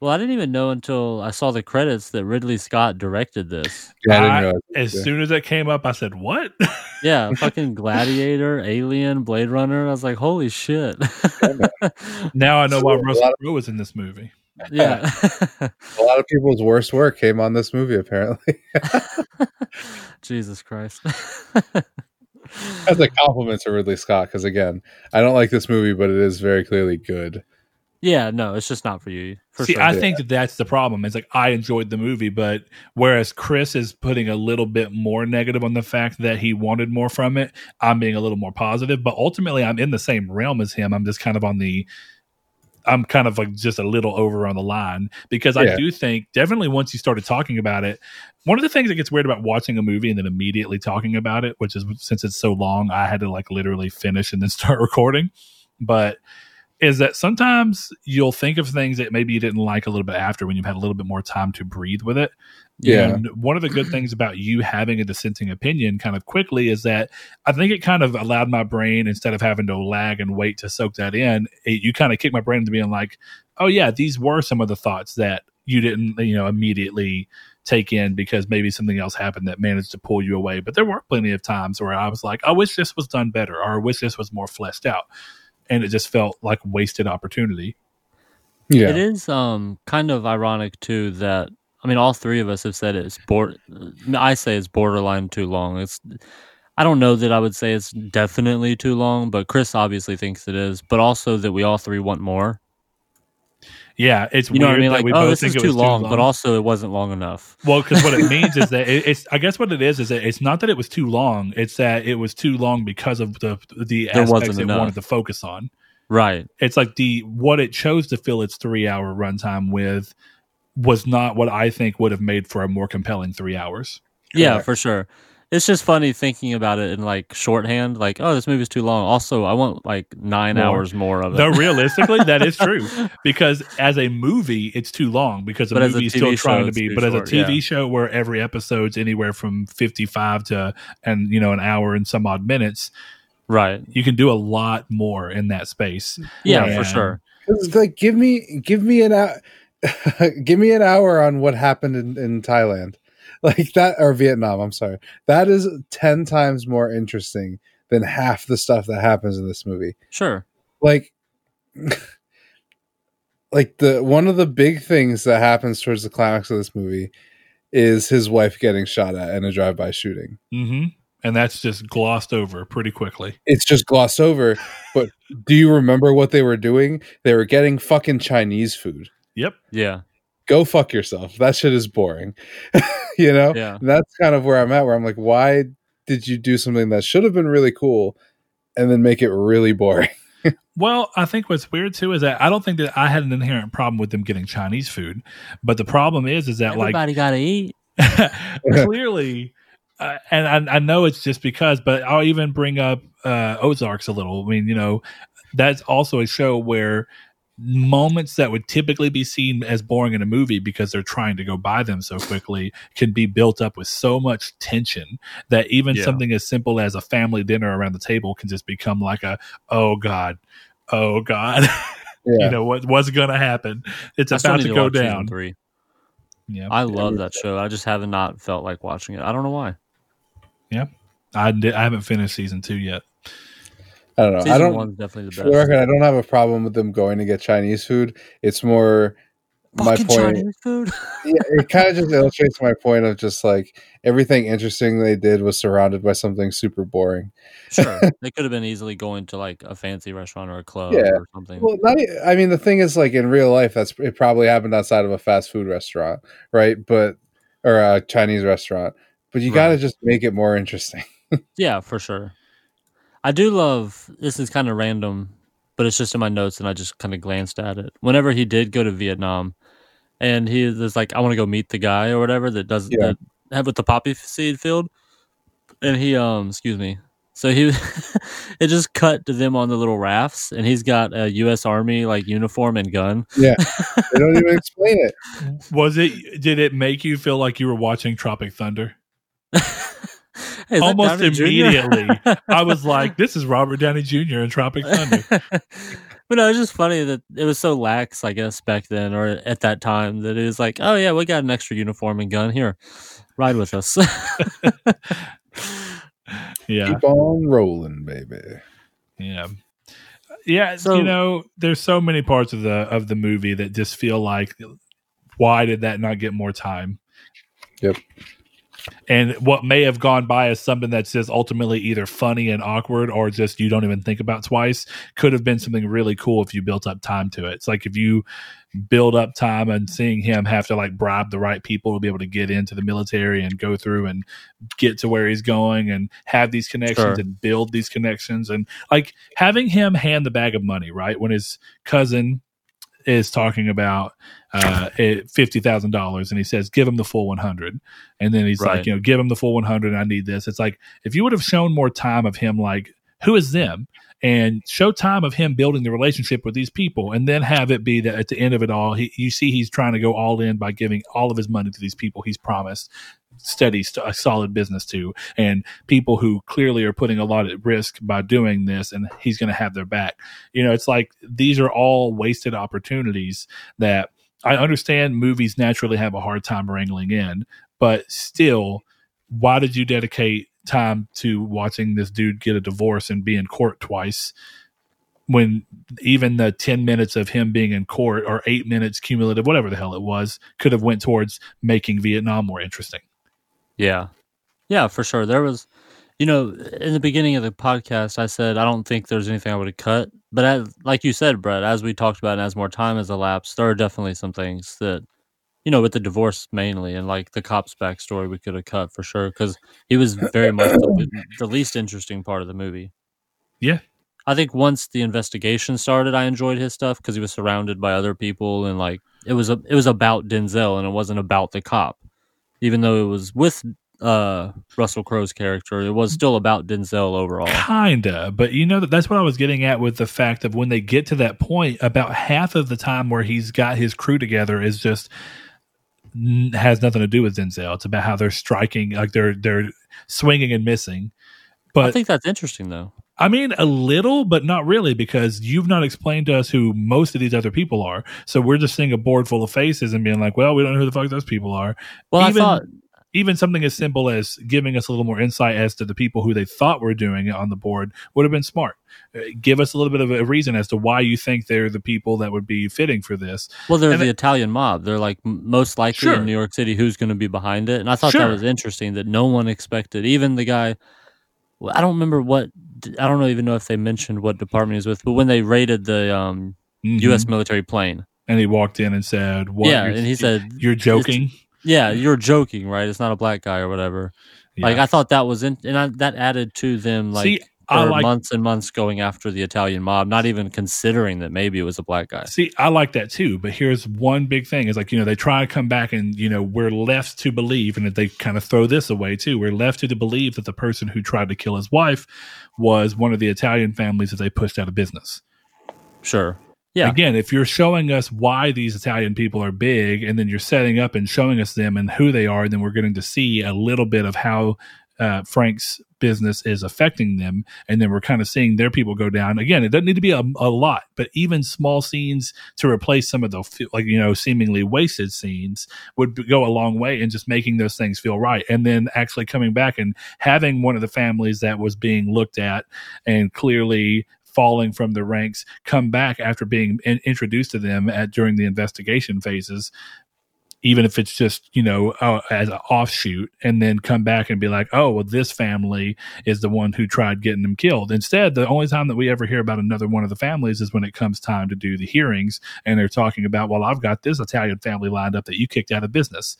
Well, I didn't even know until I saw the credits that Ridley Scott directed this. Yeah, I didn't I- As Yeah. soon as it came up, I said, "What?" Yeah, fucking Gladiator, Alien, Blade Runner. I was like, holy shit. now I know why A Russell Crowe was in this movie. yeah. A lot of people's worst work came on this movie. Apparently, Jesus Christ. that's a compliment to Ridley Scott. Because again, I don't like this movie, but it is very clearly good. Yeah, no, it's just not for you. For See, sure. I think that that's the problem. It's like I enjoyed the movie, but whereas Chris is putting a little bit more negative on the fact that he wanted more from it, I'm being a little more positive. But ultimately, I'm in the same realm as him. I'm just kind of on the. I'm kind of like just a little over on the line because I do think definitely once you started talking about it, one of the things that gets weird about watching a movie and then immediately talking about it, which is since it's so long, I had to like literally finish and then start recording. But is that sometimes you'll think of things that maybe you didn't like a little bit after when you've had a little bit more time to breathe with it. Yeah. And one of the good things about you having a dissenting opinion kind of quickly is that I think it kind of allowed my brain, instead of having to lag and wait to soak that in, it, you kind of kicked my brain into being like, oh, yeah, these were some of the thoughts that you didn't, you know, immediately take in because maybe something else happened that managed to pull you away. But there were plenty of times where I was like, I wish this was done better or I wish this was more fleshed out. And it just felt like wasted opportunity. Yeah, It is um kind of ironic too that I mean all three of us have said it's bor- I say it's borderline too long. It's I don't know that I would say it's definitely too long, but Chris obviously thinks it is, but also that we all three want more. Yeah, it's You know what I weird mean? that Like, we oh, both this think is it too long, but also it wasn't long enough. Well, because what it means is that it, it's. I guess what it is is that it's not that it was too long. It's that it was too long because of the the There aspects it enough. wanted to focus on. Right. It's like the what it chose to fill its three hour runtime with was not what I think would have made for a more compelling three hours. Yeah, Correct. for sure. It's just funny thinking about it in like shorthand. Like, oh, this movie's too long. Also, I want like nine More. hours more of it. Though realistically, that is true because as a movie, it's too long because the But as a movie's still trying to be. too But as a TV yeah. show where every episode's anywhere from fifty-five to and you know an hour and some odd minutes, right? you can do a lot more in that space. Yeah, And- for sure. It's like give me give me an hour give me an hour on what happened in, in Thailand. Like that or Vietnam, I'm sorry. That is 10 times more interesting than half the stuff that happens in this movie. Sure. Like like the one of the big things that happens towards the climax of this movie is his wife getting shot at in a drive-by shooting. hmm And that's just glossed over pretty quickly. It's just glossed over, but do you remember what they were doing? They were getting fucking Chinese food. Yep. Yeah. Go fuck yourself. That shit is boring. you know? Yeah. And that's kind of where I'm at, where I'm like, why did you do something that should have been really cool and then make it really boring? Well, I think what's weird too is that I don't think that I had an inherent problem with them getting Chinese food, but the problem is is that like Everybody got to eat. clearly uh, and I, I know it's just because but i'll even bring up uh ozarks a little i mean you know that's also a show where moments that would typically be seen as boring in a movie because they're trying to go by them so quickly can be built up with so much tension that even Yeah. something as simple as a family dinner around the table can just become like a oh god oh god Yeah. you know what what's gonna happen it's I still about need to go watch down Three. yeah I love that show. I just have not felt like watching it. I don't know why. Yeah I, did, I haven't finished season two yet I don't know. Season I don't, one's definitely the the best. record, I don't have a problem with them going to get Chinese food. It's more my point. Chinese food. Yeah, it kind of just illustrates my point of just like everything interesting they did was surrounded by something super boring. sure, they could have been easily going to like a fancy restaurant or a club Yeah. or something. Well, not, I mean, the thing is, like in real life, that's it. Probably happened outside of a fast food restaurant, right? But or a Chinese restaurant. But you got to just make it more interesting. Yeah, for sure. I do love this is kind of random, but it's just in my notes and I just kind of glanced at it. Whenever he did go to Vietnam and he was like, I want to go meet the guy or whatever that does Yeah. that have with the poppy seed field. And he um excuse me. So he it just cut to them on the little rafts and he's got a US Army like uniform and gun. Yeah, they don't even explain it. Was it? Did it make you feel like you were watching Tropic Thunder? Hey, is Almost immediately, I was like, "This is Robert Downey Jr. in Tropic Thunder." but no, it's just funny that it was so lax, I guess, back then or at that time that it was like, oh yeah, we got an extra uniform and gun here, ride with us. Yeah, Keep on rolling, baby. yeah, yeah. So- you know, there's so many parts of the of the movie that just feel like, why did that not get more time? Yep. And what may have gone by as something that's just ultimately either funny and awkward or just you don't even think about twice could have been something really cool if you built up time to it. It's like if you build up time and seeing him have to like bribe the right people to be able to get into the military and go through and get to where he's going and have these connections Sure. and build these connections and like having him hand the bag of money, right? When his cousin is talking about uh fifty thousand dollars and he says give him the full 100 and then he's Right. like you know give him the full 100 i need this. It's like if you would have shown more time of him like who is them? And show time of him building the relationship with these people and then have it be that at the end of it all he, you see he's trying to go all in by giving all of his money to these people he's promised steady st- a solid business to and people who clearly are putting a lot at risk by doing this and he's going to have their back. You know it's like these are all wasted opportunities that i understand movies naturally have a hard time wrangling in but still why did you dedicate time to watching this dude get a divorce and be in court twice when even the 10 minutes of him being in court or 8 minutes cumulative whatever the hell it was could have went towards making Vietnam more interesting Yeah. Yeah, for sure. There was, you know, in the beginning of the podcast, I said I don't think there's anything I would have cut. But as, like you said, Brett, as we talked about and as more time has elapsed, there are definitely some things that, you know, with the divorce mainly and like the cop's backstory, we could have cut for sure because he was very much the, the least interesting part of the movie. Yeah. I think once the investigation started, I enjoyed his stuff because he was surrounded by other people and like it was a, it was about Denzel and it wasn't about the cop even though it was with uh, Russell Crowe's character. It was still about Denzel overall. Kinda, but you know that that's what I was getting at with the fact of when they get to that point, about half of the time where he's got his crew together is just n- has nothing to do with Denzel. It's about how they're striking, like they're they're swinging and missing. But I think that's interesting, though. I mean, a little, but not really, because you've not explained to us who most of these other people are. So we're just seeing a board full of faces and being like, "Well, we don't know who the fuck those people are." Well, even, I thought even something as simple as giving us a little more insight as to the people who they thought were doing it on the board would have been smart. Uh, Give us a little bit of a reason as to why you think they're the people that would be fitting for this. Well, they're And the it- Italian mob. They're like most likely Sure. in New York City who's going to be behind it. And I thought Sure. that was interesting that no one expected. Even the guy, I don't remember what, I don't even know if they mentioned what department he was with, but when they raided the um, Mhm. U.S. military plane. and he walked in and said, "What?" yeah. You're- And he said, "You're joking." yeah, you're joking, right? It's not a black guy or whatever. Like, I thought that was, in, and I, that added to them, like, See, like months and months going after the Italian mob, not even considering that maybe it was a black guy. See, I like that too, but here's one big thing: is like you know they try to come back, and you know we're left to believe, and they kind of throw this away too. We're left to believe that the person who tried to kill his wife was one of the Italian families that they pushed out of business. Sure. Yeah. Again, if you're showing us why these Italian people are big, and then you're setting up and showing us them and who they are, then we're getting to see a little bit of how uh, Frank's business is affecting them, and then we're kind of seeing their people go down. Again, it doesn't need to be a, a lot, but even small scenes to replace some of the like you know seemingly wasted scenes would go a long way in just making those things feel right. And then actually coming back and having one of the families that was being looked at and clearly falling from the ranks come back after being in, introduced to them at during the investigation phases even if it's just you know uh, as an offshoot and then come back and be like oh well this family is the one who tried getting them killed. Instead the only time that we ever hear about another one of the families is when it comes time to do the hearings and they're talking about well i've got this italian family lined up that you kicked out of business.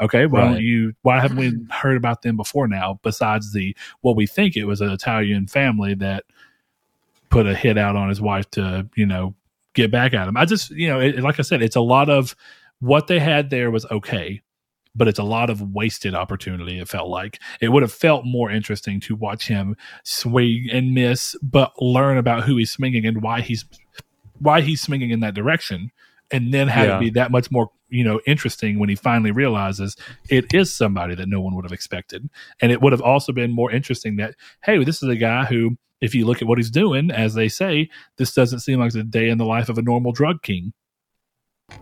Okay well Right. you why haven't we heard about them before now besides the well we think it was an italian family that put a hit out on his wife to you know get back at him? I just you know it, like i said it's a lot of what they had there was okay but it's a lot of wasted opportunity it felt like. It would have felt more interesting to watch him swing and miss but learn about who he's swinging and why he's why he's swinging in that direction and then have Yeah. it be that much more you know interesting when he finally realizes it is somebody that no one would have expected. And it would have also been more interesting that hey this is a guy who if you look at what he's doing as they say this doesn't seem like a day in the life of a normal drug king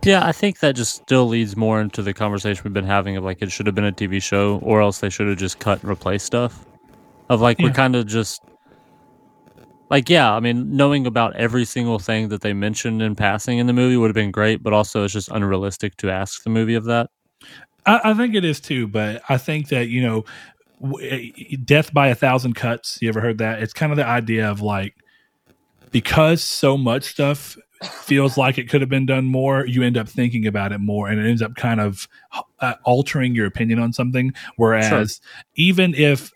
Yeah, I think that just still leads more into the conversation we've been having of like it should have been a TV show, or else they should have just cut and replaced stuff. Of like Yeah. we're kind of just like yeah, I mean knowing about every single thing that they mentioned in passing in the movie would have been great, but also it's just unrealistic to ask the movie of that. I, I think it is too, but I think that you know, w- eh, death by a thousand cuts. You ever heard that? It's kind of the idea of like because so much stuff feels like it could have been done more. You end up thinking about it more, and it ends up kind of uh, altering your opinion on something. Whereas even if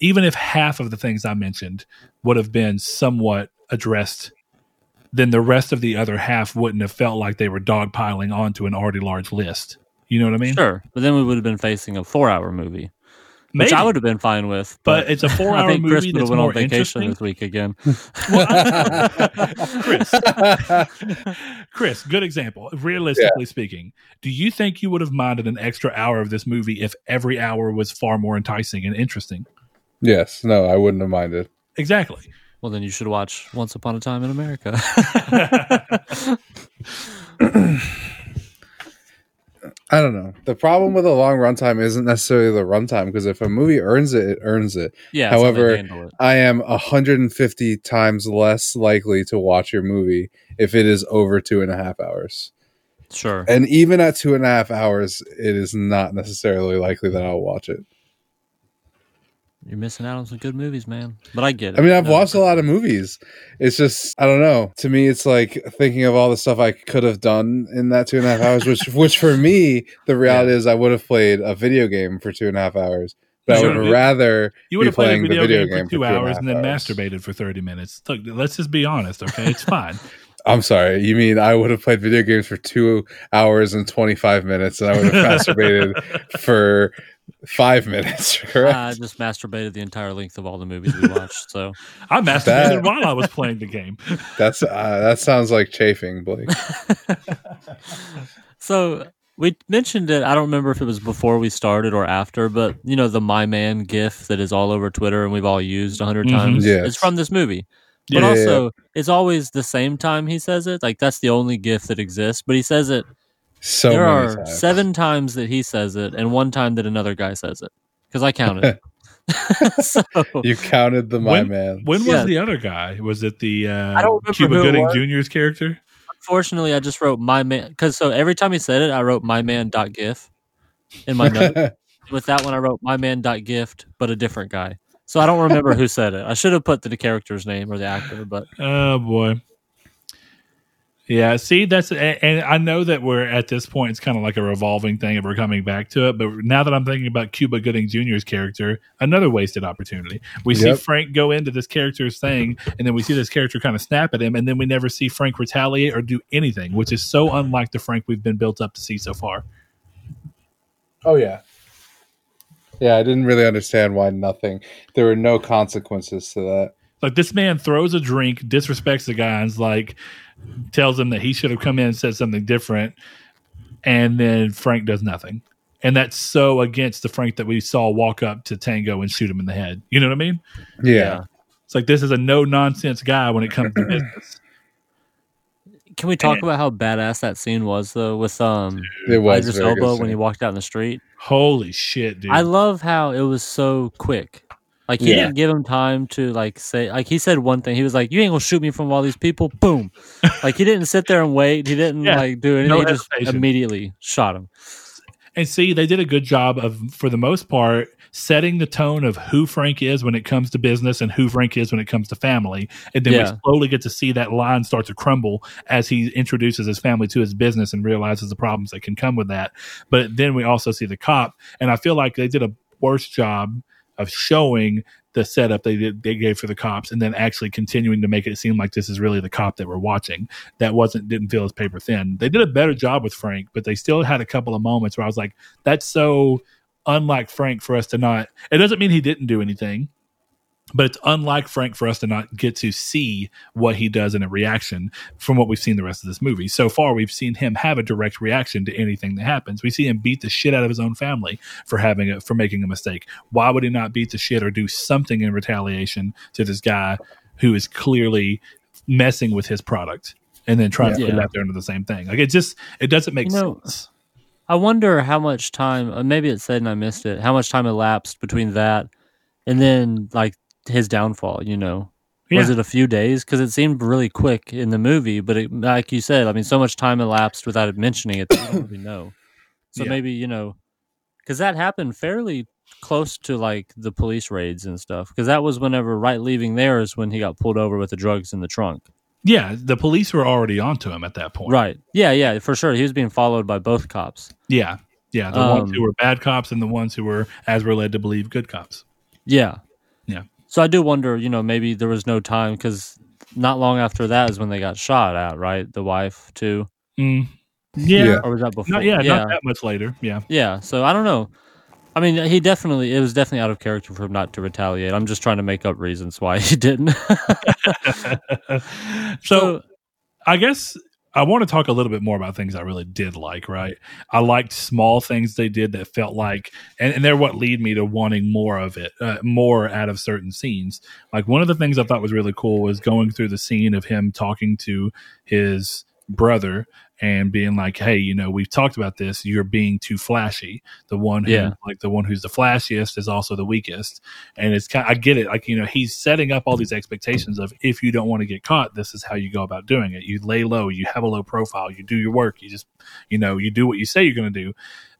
even if half of the things I mentioned would have been somewhat addressed. Then the rest of the other half wouldn't have felt like they were dogpiling onto an already large list. You know what I mean? Sure, but then we would have been facing a four-hour movie, which Maybe. I would have been fine with. But it's a four-hour I think Chris movie would have that's went more on vacation this week again. Chris, Chris, good example. Realistically speaking, do you think you would have minded an extra hour of this movie if every hour was far more enticing and interesting? yes, no, I wouldn't have minded. Exactly. Well, then you should watch Once Upon a Time in America. I don't know. The problem with a long runtime isn't necessarily the runtime because if a movie earns it, it earns it. yeah. that's how they However, it. I am 150 times less likely to watch your movie if it is over two and a half hours. sure. And even at two and a half hours, it is not necessarily likely that I'll watch it. You're missing out on some good movies, man. But I get it. I mean, I've No, watched a lot of movies. It's just I don't know. To me, it's like thinking of all the stuff I could have done in that two and a half hours. Which, which for me, the reality is, I would have played a video game for two and a half hours. But I Sure. would rather You would be have played a playing the video, video game, game for two for two hours half and then hours. masturbated for 30 minutes. Look, let's just be honest, okay? It's fine. I'm sorry. You mean I would have played video games for two hours and 25 minutes, and I would have masturbated for Five minutes, correct? I just masturbated the entire length of all the movies we watched. So I masturbated That- while I was playing the game. That's uh, that sounds like chafing, Blake. So we mentioned it. I don't remember if it was before we started or after, but you know the "My Man" GIF that is all over Twitter and we've all used a 100 Mhm. times. Yes. It's from this movie, but Yeah, yeah, also it's always the same time he says it. Like that's the only GIF that exists. But he says it. So there many are times. seven times that he says it, and one time that another guy says it because I counted. so You counted the my When- man. When was Yeah. the other guy? Was it the uh, I don't Cuba Gooding. Jr.'s character? unfortunately, I just wrote "My Man" because so every time he said it, I wrote "My Man" dot GIF in my note. with that one I wrote my man dot gift, but a different guy. So I don't remember who said it. I should have put the character's name or the actor, but Oh boy. Yeah, see, that's and I know that we're at this point. It's kind of like a revolving thing, and we're coming back to it. But now that I'm thinking about Cuba Gooding Jr.'s character, another wasted opportunity. We see Frank go into this character's thing, and then we see this character kind of snap at him, and then we never see Frank retaliate or do anything, which is so unlike the Frank we've been built up to see so far. Oh yeah. Yeah, I didn't really understand why nothing. There were no consequences to that. Like this man throws a drink, disrespects the guy, and's like tells him that he should have come in and said something different, and then Frank does nothing. And that's so against the Frank that we saw walk up to Tango and shoot him in the head. You know what I mean? Yeah. It's like this is a no nonsense guy when it comes to business. can we talk about how badass that scene was though with um It was Idris very Elba when he walked out in the street? Holy shit, dude! I love how it was so quick. Like he Yeah. didn't give him time to like say like he said one thing. He was like, "You ain't gonna shoot me from all these people." Boom. like he didn't sit there and wait. He didn't Yeah, like do anything. no he just immediately shot him. And see, they did a good job of, for the most part, setting the tone of who Frank is when it comes to business and who Frank is when it comes to family. And then Yeah. we slowly get to see that line start to crumble as he introduces his family to his business and realizes the problems that can come with that. But then we also see the cop. And I feel like they did a worse job of showing the setup they they gave for the cops and then actually continuing to make it seem like this is really the cop that we're watching. That wasn't didn't feel as paper thin. They did a better job with frank but they still had a couple of moments where i was like that's so unlike frank for us to not it doesn't mean he didn't do anything but it's unlike Frank for us to not get to see what he does in a reaction from what we've seen the rest of this movie. So far, we've seen him have a direct reaction to anything that happens. We see him beat the shit out of his own family for having a, for making a mistake. Why would he not beat the shit or do something in retaliation to this guy who is clearly messing with his product and then trying to put it out there into the same thing? Like it just it doesn't make You know, sense. I wonder how much time, uh, maybe it said and I missed it, how much time elapsed between that and then like his downfall, you know? Was it a few days? Because it seemed really quick in the movie, but it, like you said, I mean, so much time elapsed without it mentioning it that we don't really know. So Yeah. maybe, you know, because that happened fairly close to like the police raids and stuff. Because that was whenever, right leaving there is when he got pulled over with the drugs in the trunk. Yeah, the police were already onto him at that point. Right. Yeah, yeah, for sure. He was being followed by both cops. Yeah. Yeah. The ones Um, who were bad cops and the ones who were, as we're led to believe, good cops. Yeah. Yeah. So I do wonder, you know, maybe there was no time because not long after that is when they got shot at, right? The wife too, Mm. Yeah. Yeah. or was that before? Not, yeah, yeah, not that much later. Yeah. yeah. So I don't know. I mean, he definitely it was definitely out of character for him not to retaliate. I'm just trying to make up reasons why he didn't. so I guess I want to talk a little bit more about things I really did like, right? I liked small things they did that felt like, and, and they're what lead me to wanting more of it, uh, more out of certain scenes. Like one of the things I thought was really cool was going through the scene of him talking to his brother and being like, "Hey, you know, we've talked about this. You're being too flashy. The one who, Yeah. like the one who's the flashiest, is also the weakest." And it's kind. I get it. Like you know, he's setting up all these expectations of if you don't want to get caught, this is how you go about doing it. You lay low. You have a low profile. You do your work. You just, you know, you do what you say you're going to do.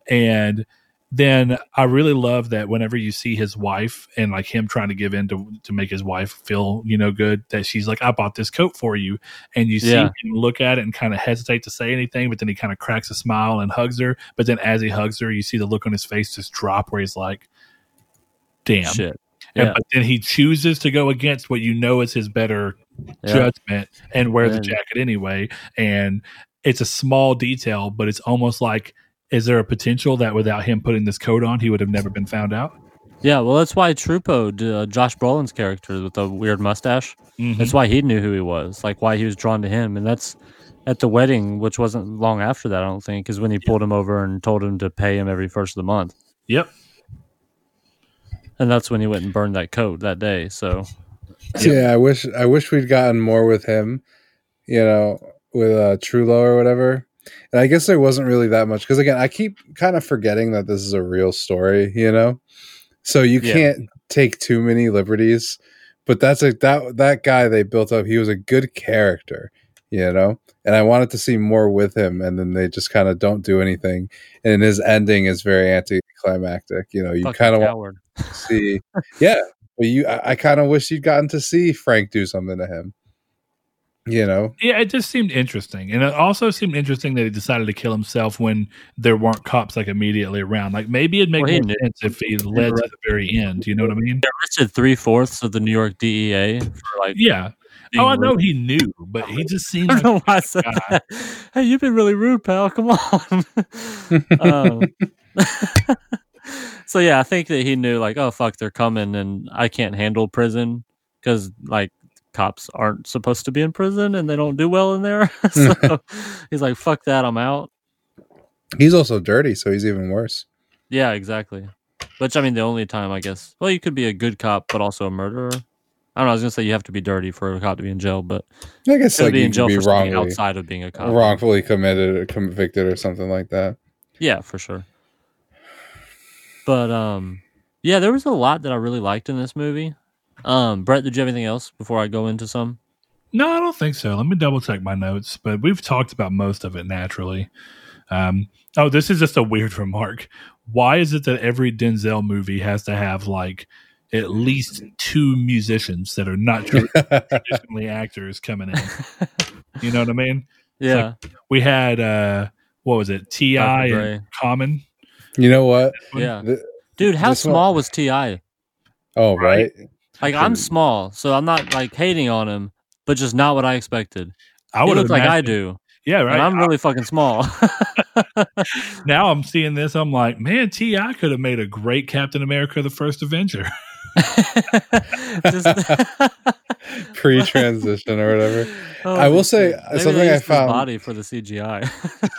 And then I really love that whenever you see his wife and like him trying to give in to, to make his wife feel, you know, good, that she's like, I bought this coat for you. And you see Yeah. him look at it and kind of hesitate to say anything, but then he kind of cracks a smile and hugs her. But then as he hugs her, you see the look on his face just drop where he's like, damn. Shit. And, but then he chooses to go against what you know is his better Yeah. judgment and wear the jacket anyway. And it's a small detail, but it's almost like is there a potential that without him putting this coat on, he would have never been found out? Yeah, well, that's why Trupo, uh, Josh Brolin's character with the weird mustache, Mhm. that's why he knew who he was, like why he was drawn to him. And that's at the wedding, which wasn't long after that, I don't think, is when he pulled him over and told him to pay him every first of the month. Yep. And that's when he went and burned that coat that day. So, Yeah, I wish I wish we'd gotten more with him, you know, with uh Trulo or whatever. And I guess there wasn't really that much because again, I keep kind of forgetting that this is a real story, you know. So you Yeah. can't take too many liberties. But that's a that that guy they built up. He was a good character, you know. And I wanted to see more with him, and then they just kind of don't do anything. And his ending is very anticlimactic. You know, you kind of want to see, yeah. But you, I, I kind of wish you'd gotten to see Frank do something to him. You know, Yeah, it just seemed interesting. And it also seemed interesting that he decided to kill himself when there weren't cops like immediately around. Like maybe it'd make Well, more sense if he led to the very end. You know what I mean? He arrested three fourths of the New York DEA for like. Yeah. Oh, I know rude. he knew, but he just seemed I like don't know why I said that. Hey, you've been really rude, pal. Come on. um, so yeah, I think that he knew like, oh fuck, they're coming, and I can't handle prison because like cops aren't supposed to be in prison and they don't do well in there. so he's like, fuck that, I'm out. he's also dirty, so he's even worse. Yeah, exactly. Which I mean, the only time I guess, well, you could be a good cop but also a murderer. I don't know. I was gonna say you have to be dirty for a cop to be in jail, but I guess like be you in jail for be wrongly, outside of being a cop. wrongfully committed or convicted or something like that. Yeah, for sure. But um yeah, there was a lot that I really liked in this movie. Um Brett, did you have anything else before I go into some? No, I don't think so. Let me double check my notes, but we've talked about most of it naturally. Um, oh, this is just a weird remark. Why is it that every Denzel movie has to have like at least two musicians that are not traditionally actors coming in? You know what I mean? Yeah. We had uh, what was it? T.I. and Common. You know what? yeah. Th- Dude, how this one- small was T.I.? oh, right. Like I'm small, so I'm not like hating on him, but just not what I expected. I would looks like I do. Yeah, right. And I'm really fucking small. now I'm seeing this. I'm like, man, T.I. could have made a great Captain America: The First Avenger. Just- Pre-transition or whatever. Oh, I will say, maybe something I found- body for the CGI.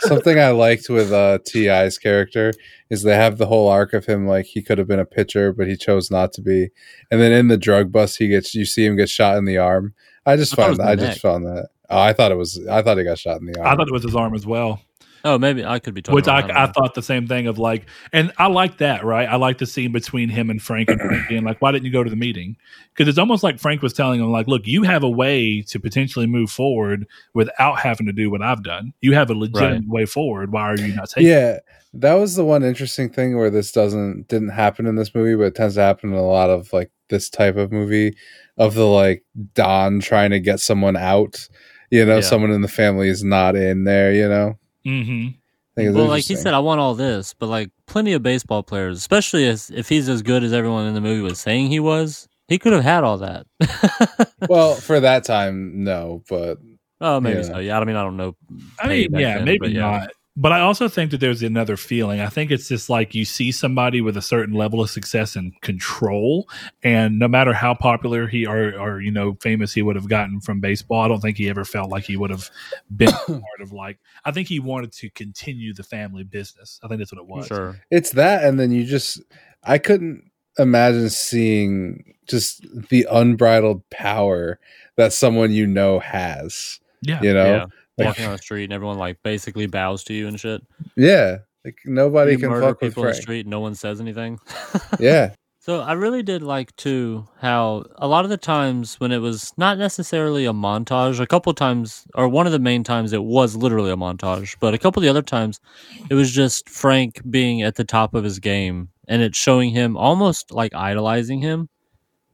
something I liked with uh, T.I.'s character is they have the whole arc of him like he could have been a pitcher, but he chose not to be. And then in the drug bust, he gets you see him get shot in the arm. I just I found was the I neck. just found that. Oh, I thought it was. I thought he got shot in the arm. I thought it was his arm as well. Oh, maybe I could be talking. Which I, wrong, I, thought the same thing of like, and I like that, right? I like the scene between him and Frank and being like, why didn't you go to the meeting? Because it's almost like Frank was telling him, like, look, you have a way to potentially move forward without having to do what I've done. You have a legitimate way forward. Why are you not taking? it? yeah, that was the one interesting thing where this doesn't didn't happen in this movie, but it tends to happen in a lot of like this type of movie of the like Don trying to get someone out. You know, Yeah. someone in the family is not in there. You know, Mm-hmm. I think it's Well, like he said, I want all this, but like plenty of baseball players, especially as, if he's as good as everyone in the movie was saying he was, he could have had all that. well, for that time, no, but oh, maybe Yeah. so. Yeah, I mean, I don't know. I mean, yeah, then, maybe but yeah. not. But I also think that there's another feeling. I think it's just like you see somebody with a certain level of success and control, and no matter how popular he or, or you know famous he would have gotten from baseball, I don't think he ever felt like he would have been part of like. I think he wanted to continue the family business. I think that's what it was. Sure. it's that, and then you just I couldn't imagine seeing just the unbridled power that someone you know has. Yeah. You know, yeah. Walking on the street and everyone like basically bows to you and shit. yeah, like nobody you can murder fuck with people in the street no one says anything. Yeah, So I really did like too how a lot of the times when it was not necessarily a montage, a couple times or one of the main times it was literally a montage, but a couple of the other times it was just Frank being at the top of his game and it's showing him almost like idolizing him.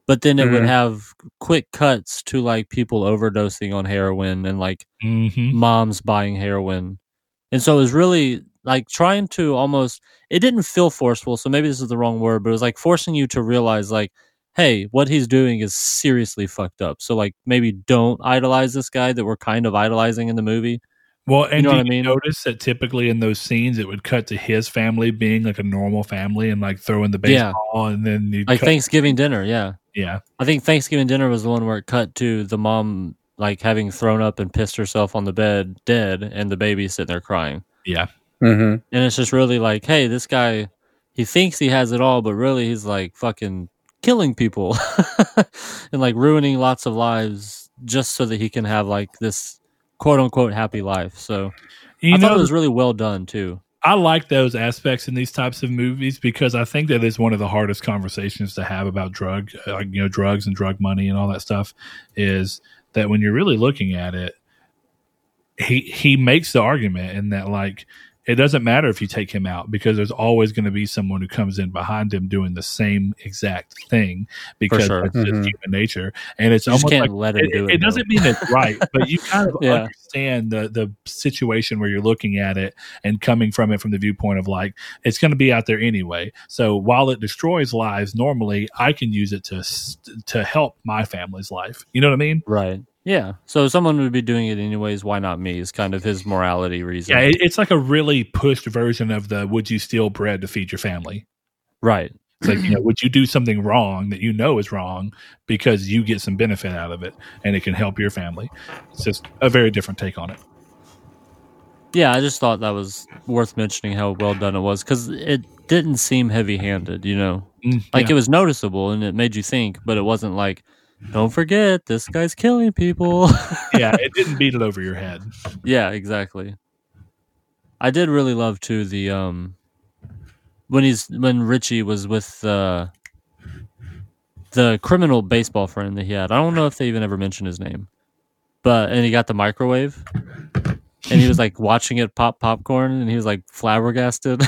But then it would Mhm. have quick cuts to like people overdosing on heroin and like hmm moms buying heroin. And so it was really like trying to almost it didn't feel forceful, so maybe this is the wrong word, but it was like forcing you to realize like, hey, what he's doing is seriously fucked up. So like maybe don't idolize this guy that we're kind of idolizing in the movie. Well, and you know do what I you mean? notice that typically in those scenes it would cut to his family being like a normal family and like throwing the Yeah. baseball and then you Like cut, Thanksgiving dinner, yeah. yeah. I think Thanksgiving dinner was the one where it cut to the mom like having thrown up and pissed herself on the bed dead and the baby sitting there crying. Yeah. Mm-hmm. And it's just really like, hey, this guy he thinks he has it all, but really he's like fucking killing people and like ruining lots of lives just so that he can have like this quote unquote happy life. So You I know, thought it was really well done too. I like those aspects in these types of movies because I think that is one of the hardest conversations to have about drug, uh, like you know, drugs and drug money and all that stuff. Is that when you're really looking at it, he he makes the argument in that like it doesn't matter if you take him out because there's always going to be someone who comes in behind him doing the same exact thing because sure. that's just Mhm. human nature and it's You almost can't like let him it, do it. it doesn't mean it's right, but you kind of Yeah. understand the the situation where you're looking at it and coming from it from the viewpoint of like it's going to be out there anyway. So while it destroys lives normally, I can use it to to help my family's life. You know what I mean? Right. Yeah. So someone would be doing it anyways. Why not me? Is kind of his morality reason. Yeah, it, it's like a really pushed version of the "Would you steal bread to feed your family?" right. It's like you know, would you do something wrong that you know is wrong because you get some benefit out of it and it can help your family? It's just a very different take on it. Yeah, I just thought that was worth mentioning how well done it was because it didn't seem heavy handed, you know? Mm, Like yeah. it was noticeable and it made you think, but it wasn't like, don't forget, this guy's killing people. yeah, it didn't beat it over your head. yeah, exactly. I did really love too the um when he's when Richie was with uh the criminal baseball friend that he had. I don't know if they even ever mentioned his name. But and he got the microwave and he was like watching it pop popcorn and he was like flabbergasted.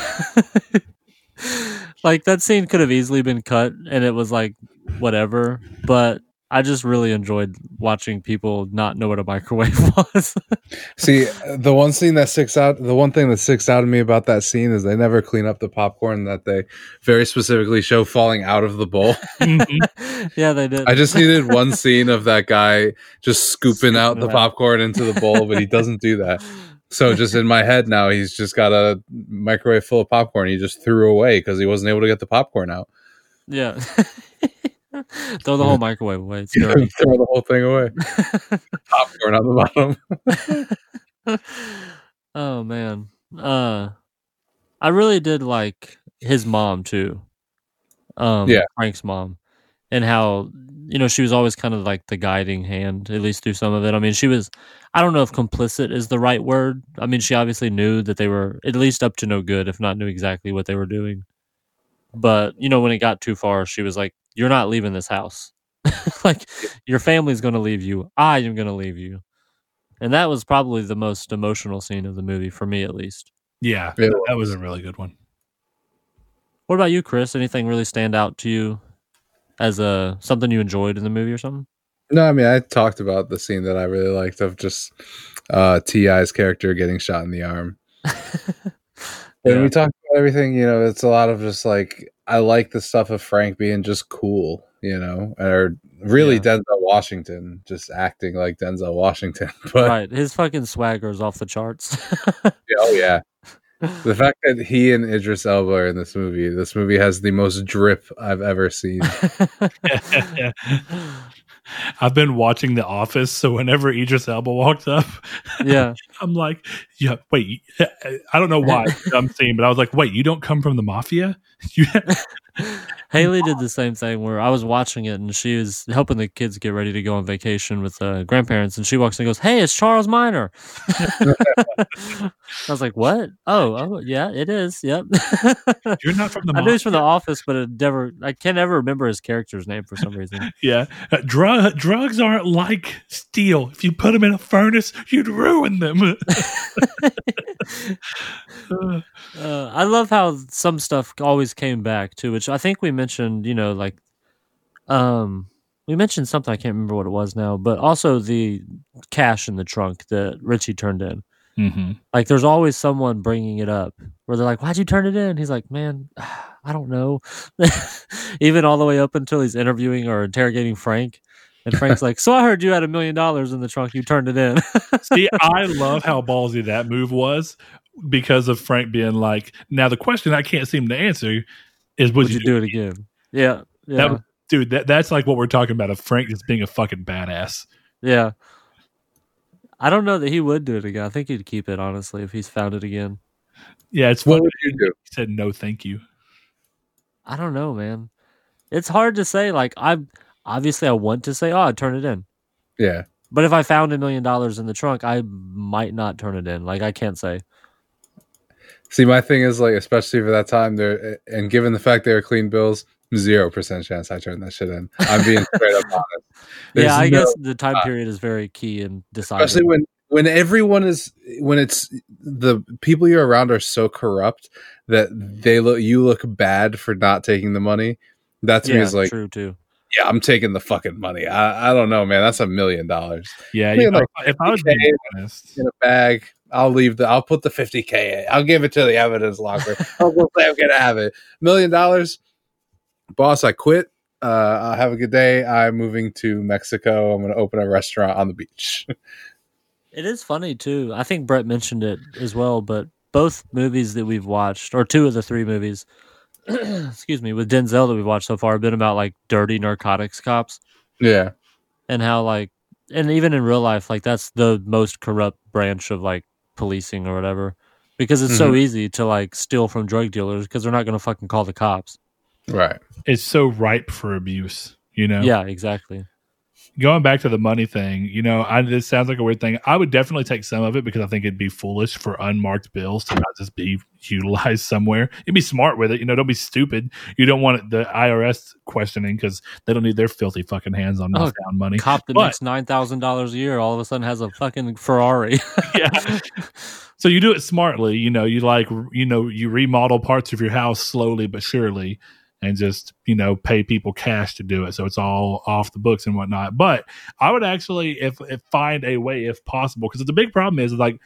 like that scene could have easily been cut and it was like whatever, but I just really enjoyed watching people not know what a microwave was. See, the one scene that sticks out, the one thing that sticks out to me about that scene is they never clean up the popcorn that they very specifically show falling out of the bowl. Mhm. yeah, they did. I just needed one scene of that guy just scooping out the out. popcorn into the bowl, but he doesn't do that. So just in my head now, he's just got a microwave full of popcorn. He just threw away because he wasn't able to get the popcorn out. Yeah. Throw the whole microwave away. It's dirty. Throw the whole thing away. popcorn on the bottom. oh man. Uh I really did like his mom too. Um Yeah. Frank's mom. And how you know, she was always kind of like the guiding hand, at least through some of it. I mean, she was I don't know if complicit is the right word. I mean, she obviously knew that they were at least up to no good, if not knew exactly what they were doing. But, you know, when it got too far, she was like, You're not leaving this house. like your family's gonna leave you. I am gonna leave you. And that was probably the most emotional scene of the movie for me at least. Yeah, It that, that was a really good one. What about you, Chris? Anything really stand out to you as a something you enjoyed in the movie or something? No, I mean I talked about the scene that I really liked of just uh T.I.'s character getting shot in the arm. And Yeah. we talked about everything, you know, it's a lot of just like I like the stuff of Frank being just cool, you know, or really Yeah. Denzel Washington just acting like Denzel Washington. But right. His fucking swagger is off the charts. oh yeah. The fact that he and Idris Elba are in this movie, this movie has the most drip I've ever seen. I've been watching The Office, so whenever Idris Elba walks up, yeah. I'm like, "Yeah, wait." I don't know why I'm seeing, but I was like, "Wait, you don't come from the mafia?" You, Haley did the same thing where I was watching it and she was helping the kids get ready to go on vacation with uh, grandparents. And she walks in and goes, Hey, it's Charles Miner. I was like, What? Oh, oh, yeah, it is. Yep. you're not from the I knew he's from The Office, but it never, I can't ever remember his character's name for some reason. Yeah, uh, drug drugs aren't like steel. If you put them in a furnace, you'd ruin them. Uh, Uh, I love how some stuff always came back too, which I think we mentioned. You know, like, um, we mentioned something I can't remember what it was now, but also the cash in the trunk that Richie turned in. mhm. Like, there's always someone bringing it up where they're like, "Why'd you turn it in?" He's like, "Man, I don't know." Even all the way up until he's interviewing or interrogating Frank, And Frank's like, "So I heard you had a million dollars in the trunk. You turned it in." See, I love how ballsy that move was because of Frank being like, now the question I can't seem to answer is would, Would you do it again? Yeah, yeah, That dude, that, that's like what we're talking about of Frank just being a fucking badass. yeah. I don't know that he would do it again. I think he'd keep it honestly if he's found it again. Yeah, it's What funny. would you do? He said no, thank you. I don't know, man. It's hard to say. Like I obviously I want to say, "Oh, I'd turn it in." Yeah. But if I found a million dollars in the trunk, I might not turn it in. Like I can't say. See, my thing is like, especially for that time, there, and given the fact they were clean bills, zero percent chance I turned that shit in. I'm being straight up honest. There's yeah, I no- guess the time uh, period is very key in deciding. especially when when everyone is when it's the people you're around are so corrupt that they look you look bad for not taking the money. That to me yeah, is like, true too. yeah, I'm taking the fucking money. I, I don't know, man. That's a million dollars Yeah, Yeah, you know, like, if I was being honest, in a bag. I'll leave the. I'll put the 50k. In. I'll give it to the evidence locker. I'm gonna have it. Million dollars, boss. I quit. Uh, I'll have a good day. I'm moving to Mexico. I'm going to open a restaurant on the beach. It is funny too. I think Brett mentioned it as well, but both movies that we've watched, or two of the three movies, excuse me, with Denzel that we've watched so far, have been about like dirty narcotics cops yeah, and how like, and even in real life, like that's the most corrupt branch of like policing or whatever, because it's so mm-hmm. easy to like steal from drug dealers because they're not going to fucking call the cops. right. it's so ripe for abuse. You know, Yeah, exactly. Going back to the money thing, you know, I, this sounds like a weird thing. I would definitely take some of it because I think it'd be foolish for unmarked bills to not just be utilized somewhere. You'd be smart with it, you know. Don't be stupid. You don't want the IRS questioning because they don't need their filthy fucking hands on Oh, found money. Cop that But- makes nine thousand dollars a year all of a sudden has a fucking Ferrari. yeah. So you do it smartly, you know. You like, you know, you remodel parts of your house slowly but surely, and just you know pay people cash to do it, so it's all off the books and whatnot. But I would actually, if, if find a way, if possible, because the big problem is like.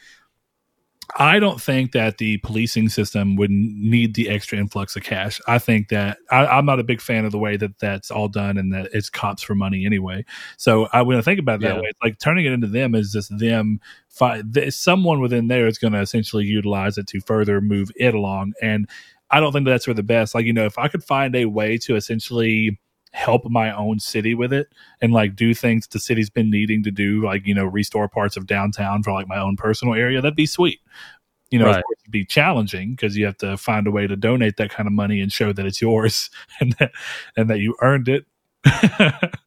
I don't think that the policing system would need the extra influx of cash. I think that I, I'm not a big fan of the way that that's all done and that it's cops for money anyway. So I when I think about it that Yeah. way, it's like turning it into them is just them. Fi- th- someone within there is going to essentially utilize it to further move it along, and I don't think that's for the best. Like you know, if I could find a way to essentially help my own city with it and like do things the city's been needing to do, like you know, restore parts of downtown for like my own personal area, that'd be sweet. You know, of course, it'd be challenging because you have to find a way to donate that kind of money and show that it's yours and that and that you earned it.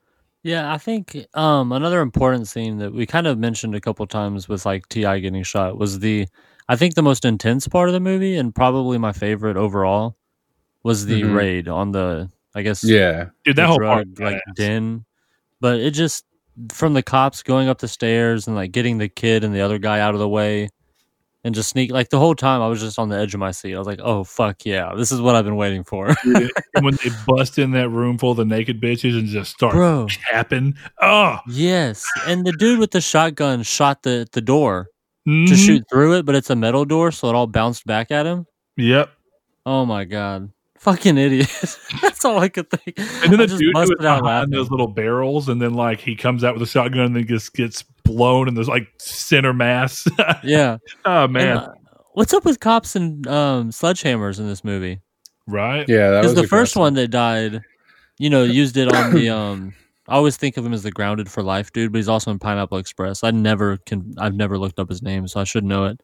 Yeah, I think um, another important scene that we kind of mentioned a couple times with like T.I. getting shot was the I think the most intense part of the movie and probably my favorite overall was the Mhm. raid on the I guess Yeah, Dude, that the whole part, like badass. den, but it just from the cops going up the stairs and like getting the kid and the other guy out of the way and just sneak like the whole time I was just on the edge of my seat. I was like, "Oh fuck yeah, this is what I've been waiting for." And when they bust in that room full of the naked bitches and just start Bro. capping, oh, yes, and the dude with the shotgun shot the the door. To mhm. shoot through it, but it's a metal door, so it all bounced back at him. Yep. Oh my god, fucking idiot! That's all I could think. And then I the just dude was busted out behind laughing. those little barrels, and then like he comes out with a shotgun and then just gets blown, and there's like center mass. Yeah, oh man, And, uh, what's up with cops and um, sledgehammers in this movie? right? yeah. That Because was the first one that died, you know, used it on the. um I always think of him as the grounded for life dude, but he's also in Pineapple Express. I never can. I've never looked up his name, so I should know it.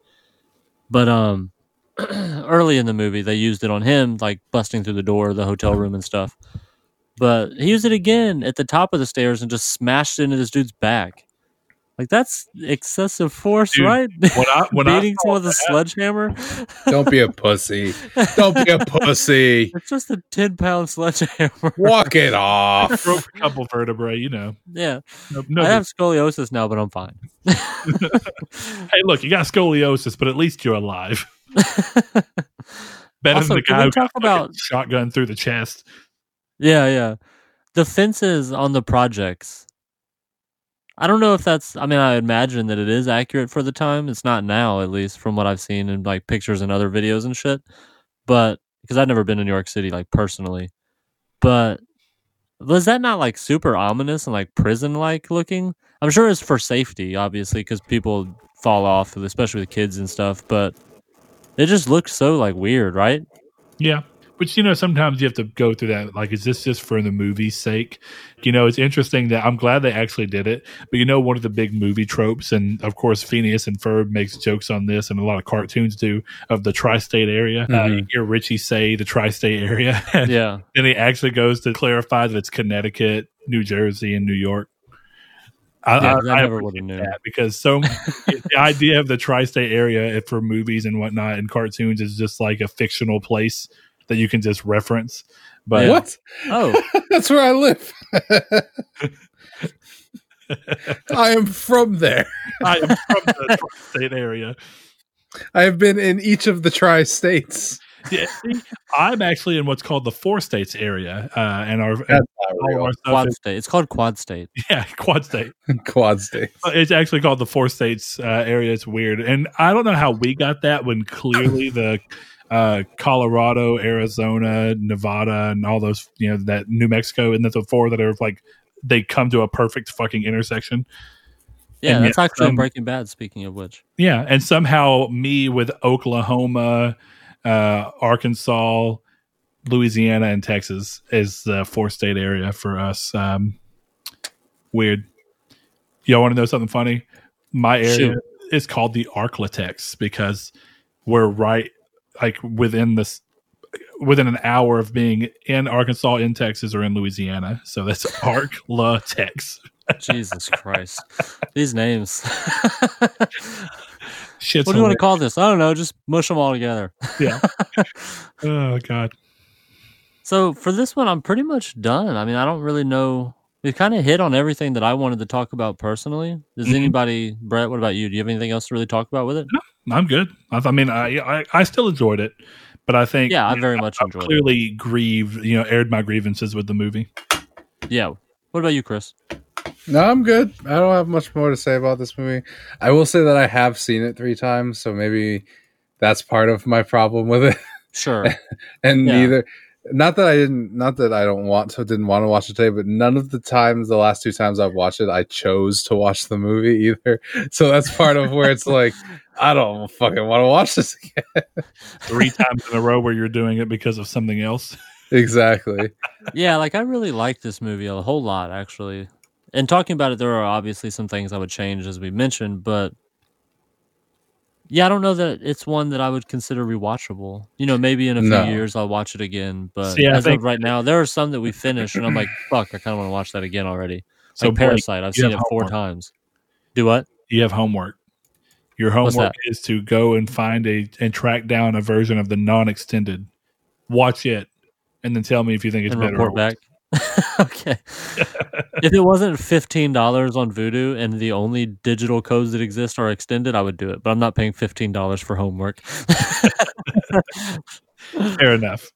But um, early in the movie, they used it on him, like busting through the door of the hotel room and stuff. But he used it again at the top of the stairs and just smashed it into this dude's back. Like that's excessive force, Dude, right? When I when Beating someone with a sledgehammer. Don't be a pussy. Don't be a pussy. It's just a ten pound sledgehammer. Walk it off. broke a couple vertebrae, you know. Yeah, No, no I big- have scoliosis now, but I'm fine. hey, look, you got scoliosis, but at least you're alive. Better Also, than the guy we who got talk about- shotgun through the chest. yeah, yeah. The fences on the projects. I don't know if that's. I mean, I imagine that it is accurate for the time. It's not now, at least from what I've seen in like pictures and other videos and shit. But because I've never been to New York City like personally, but Was that not like super ominous and like prison like looking? I'm sure it's for safety, obviously, because people fall off, especially with kids and stuff. But it just looked so like weird, right? Yeah. Which, you know, sometimes you have to go through that. Like, is this just for the movie's sake? You know, it's interesting that I'm glad they actually did it. But, you know, one of the big movie tropes, and of course, Phineas and Ferb makes jokes on this, and a lot of cartoons do, of the tri state area. Uh, Mhm. you hear Richie say the tri state area. and Yeah. then he actually goes to clarify that it's Connecticut, New Jersey, and New York. I, Yeah, I I never appreciate would've known. that because so the idea of the tri-state area for movies and whatnot and cartoons is just like a fictional place that you can just reference. But What? Oh, That's where I live. I am from there. I am from the tri-state area. I have been in each of the tri states. Yeah, see, I'm actually in what's called the four states area, uh, and our, and all our stuff quad is, state. It's called quad state. yeah, quad state. Quad states. Uh, It's actually called the four states uh, area. It's weird, and I don't know how we got that when clearly the uh, Colorado, Arizona, Nevada, and all those you know that New Mexico, and that the four that are like they come to a perfect fucking intersection. Yeah, And that's yet actually some- Breaking Bad. Speaking of which, Yeah, and somehow me with Oklahoma, uh, Arkansas, Louisiana, and Texas is the four state area for us. Um, weird. Y'all want to know something funny? My area Shoot. is called the Arklatex because we're right like within this within an hour of being in Arkansas, in Texas, or in Louisiana. So that's Ark La Tex. Jesus Christ, these names. Shit's what do you want to call this? I don't know. Just mush them all together. Yeah. oh god. So for this one, I'm pretty much done. I mean, I don't really know. We kind of hit on everything that I wanted to talk about personally. Does Mhm. anybody, Brett? What about you? Do you have anything else to really talk about with it? No, I'm good. I, I mean, I, I I still enjoyed it, but I think Yeah, I very know, much I've enjoyed it. clearly grieved, you know, aired my grievances with the movie. Yeah. What about you, Chris? No, I'm good. I don't have much more to say about this movie. I will say that I have seen it three times, so maybe that's part of my problem with it. Sure. and Yeah. neither not that I didn't not that I don't want to didn't want to watch it today, but none of the times the last two times I've watched it, I chose to watch the movie either. So that's part of where it's like I don't fucking want to watch this again. Three times in a row where you're doing it because of something else. exactly. yeah, like I really like this movie a whole lot, actually. And talking about it, there are obviously some things I would change, as we mentioned, but yeah, I don't know that it's one that I would consider rewatchable. You know, maybe in a few No. years I'll watch it again, but See, as think- of right now, there are some that we finished, and I'm like, fuck, I kind of want to watch that again already. So like Blake, Parasite, I've seen have it four homework. times. Do what? You have homework. Your homework is to go and find a and track down a version of the non-extended. Watch it, and then tell me if you think it's and better. report or back. okay. if it wasn't fifteen dollars on Vudu and the only digital codes that exist are extended, I would do it. But I'm not paying fifteen dollars for homework. Fair enough.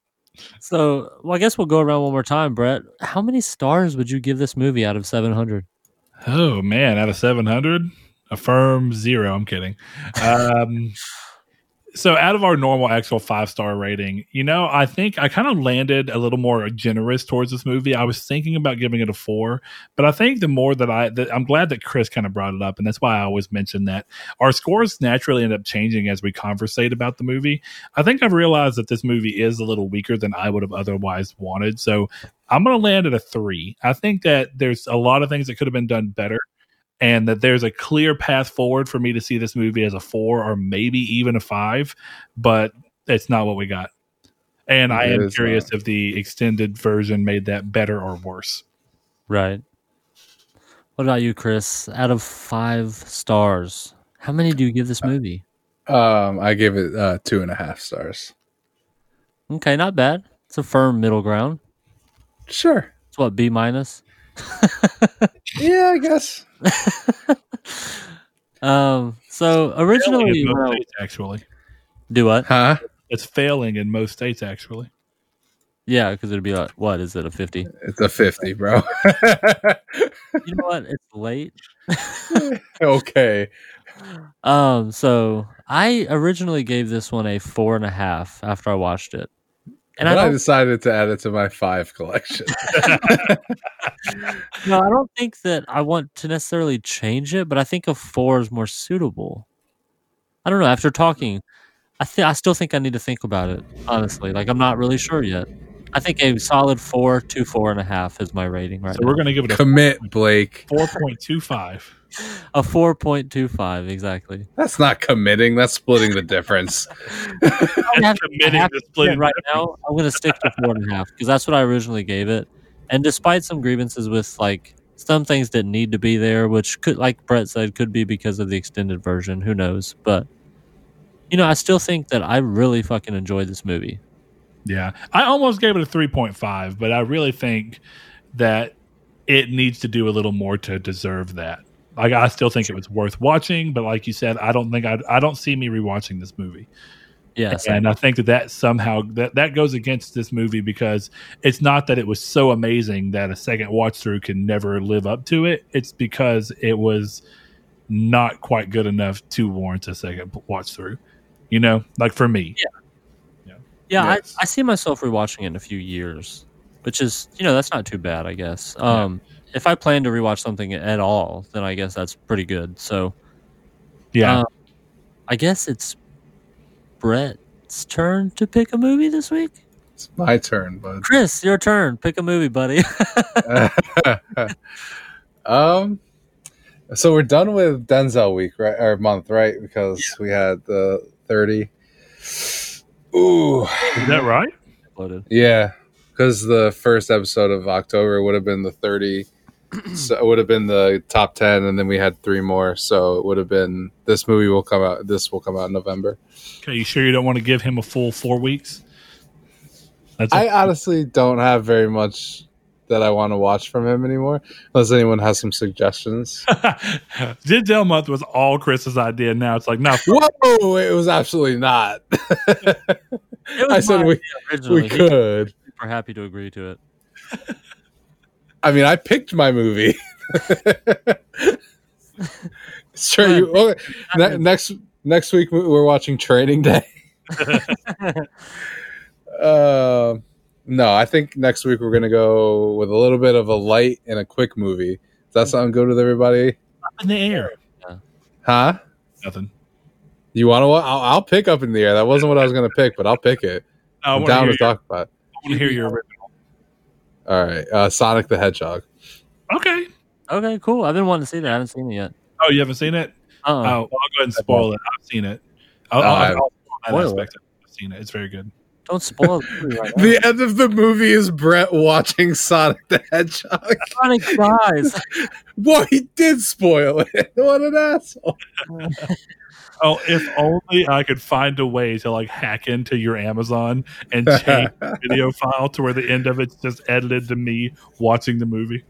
so, well, I guess we'll go around one more time, Brett. How many stars would you give this movie out of seven hundred? Oh man, out of seven hundred, a firm zero. I'm kidding. Um, so out of our normal actual five star rating, you know, I think I kind of landed a little more generous towards this movie. I was thinking about giving it a four, but I think the more that I, that I'm glad that Chris kind of brought it up, and that's why I always mention that our scores naturally end up changing as we conversate about the movie. I think I've realized that this movie is a little weaker than I would have otherwise wanted. So I'm going to land at a three. I think that there's a lot of things that could have been done better, and that there's a clear path forward for me to see this movie as a four or maybe even a five, but it's not what we got. And I am curious not. if the extended version made that better or worse. Right. What about you, Chris? Out of five stars, how many do you give this movie? Um, I give it uh, two and a half stars. Okay, not bad. It's a firm middle ground. Sure. It's what B minus. Yeah, I guess. Um. So originally, in most states, actually, do what? Huh? it's failing in most states. Actually, Yeah, because it'd be like, what is it? A fifty? It's a fifty, bro. You know what? It's late. okay. Um. So I originally gave this one a four and a half after I watched it, And but I I, decided to add it to my five collection. no, I don't think that I want to necessarily change it, but I think a four is more suitable. I don't know. After talking, I think I still think I need to think about it. Honestly, like I'm not really sure yet. I think a solid four, two, four and a half is my rating right So now. we're going to give it a Commit, Blake. 4.25. a four point two five exactly. That's not committing. That's splitting the difference. I have- committing I have to to splitting admit right now, I'm going to stick to four and a half because that's what I originally gave it. And despite some grievances with like some things that need to be there, which could, like Brett said, could be because of the extended version. Who knows? But you know, I still think that I really fucking enjoyed this movie. Yeah. I almost gave it a 3.5, but I really think that it needs to do a little more to deserve that. Like I still think it was worth watching, but like you said, I don't think I I don't see me rewatching this movie. Yes, and I think that that somehow that that goes against this movie because it's not that it was so amazing that a second watch through can never live up to it. It's because it was not quite good enough to warrant a second watch through. You know, like for me. yeah, Yes. I, I see myself rewatching it in a few years, which is you know that's not too bad, I guess. Um, if I plan to rewatch something at all, then I guess that's pretty good. So Yeah. Uh, I guess it's Brett's turn to pick a movie this week. It's my turn, bud. Chris, your turn. Pick a movie, buddy. um, so we're done with Denzel week, right? Or month, right? Because we had the thirty. Ooh, Is that right? Yeah. Because the first episode of October would have been the thirty. So it would have been the top ten, and then we had three more. So it would have been this movie will come out. This will come out in November. Okay, you sure you don't want to give him a full four weeks? That's I honestly don't have very much that I want to watch from him anymore, unless anyone has some suggestions. Denzel month was all Chris's idea. Now it's like, no, Whoa! It was absolutely not. It was I said my we idea originally. we He's could. super happy to agree to it. I mean, I picked my movie. sure, you. Okay. Ne- next next week we're watching Training Day. uh, no, I think next week we're gonna go with a little bit of a light and a quick movie. Does that sound good with everybody? up in the air. Huh? Nothing. You want to? I'll, I'll pick up in the air. That wasn't what I was gonna pick, but I'll pick it. I I'm down to your, talk about. I wanna hear your original. All right, uh, Sonic the Hedgehog. Okay. Okay, cool. I've been wanting to see that. I haven't seen it yet. Oh, you haven't seen it? Uh, Oh, well, I'll go ahead and spoil it. I've seen it. I'll, Oh, I'll, I- I'll, I'll Spoil it. aspect of it. I've seen it. It's very good. Don't spoil the movie right now. The end of the movie is Brett watching Sonic the Hedgehog. Sonic dies. Well, he did spoil it. What an asshole. Oh, if only I could find a way to like hack into your Amazon and change the video file to where the end of it's just edited to me watching the movie.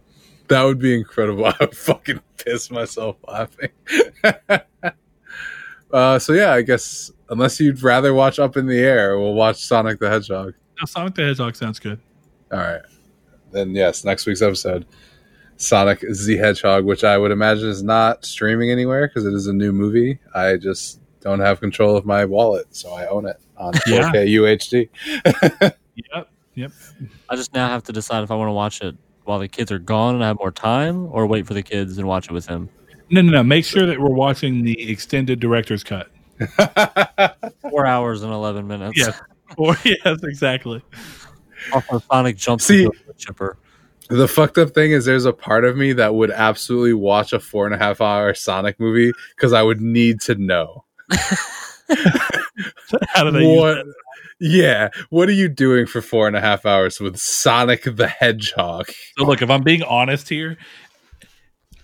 That would be incredible. I would fucking piss myself laughing. Uh, so yeah, I guess unless you'd rather watch Up in the Air, we'll watch Sonic the Hedgehog. No, Sonic the Hedgehog sounds good. All right. Then yes, next week's episode, Sonic the Hedgehog, which I would imagine is not streaming anywhere because it is a new movie. I just don't have control of my wallet, so I own it on Yeah. 4K UHD. Yep. Yep. I just now have to decide if I want to watch it while the kids are gone and I have more time, or wait for the kids and watch it with them. No, no, no. Make sure that we're watching the extended director's cut. Four hours and eleven minutes. Yes. Or yes, exactly. Also, Sonic jumps See- into a chipper. The fucked up thing is, there's a part of me that would absolutely watch a four and a half hour Sonic movie because I would need to know How do they use what. that? Yeah, what are you doing for four and a half hours with Sonic the Hedgehog? So look, if I'm being honest here,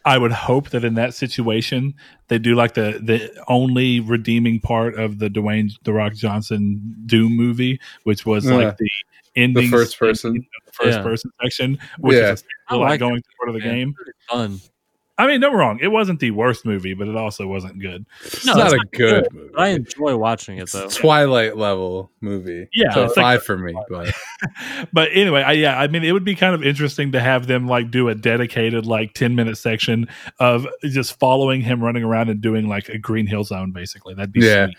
I would hope that in that situation they do like the the only redeeming part of the Dwayne the Rock Johnson Doom movie, which was Yeah. like the ending the first scene person. of the first Yeah. person section, which Yeah. is I like like going through the Yeah. game. Fun. I mean, don't wrong, it wasn't the worst movie, but it also wasn't good. It's No, not it's a good movie. I enjoy watching it though. It's Twilight level movie. Yeah, so it's like- five for me. But but anyway, I, yeah, I mean, it would be kind of interesting to have them like do a dedicated like ten minute section of just following him running around and doing like a Green Hill Zone, basically. That'd be Yeah. sweet.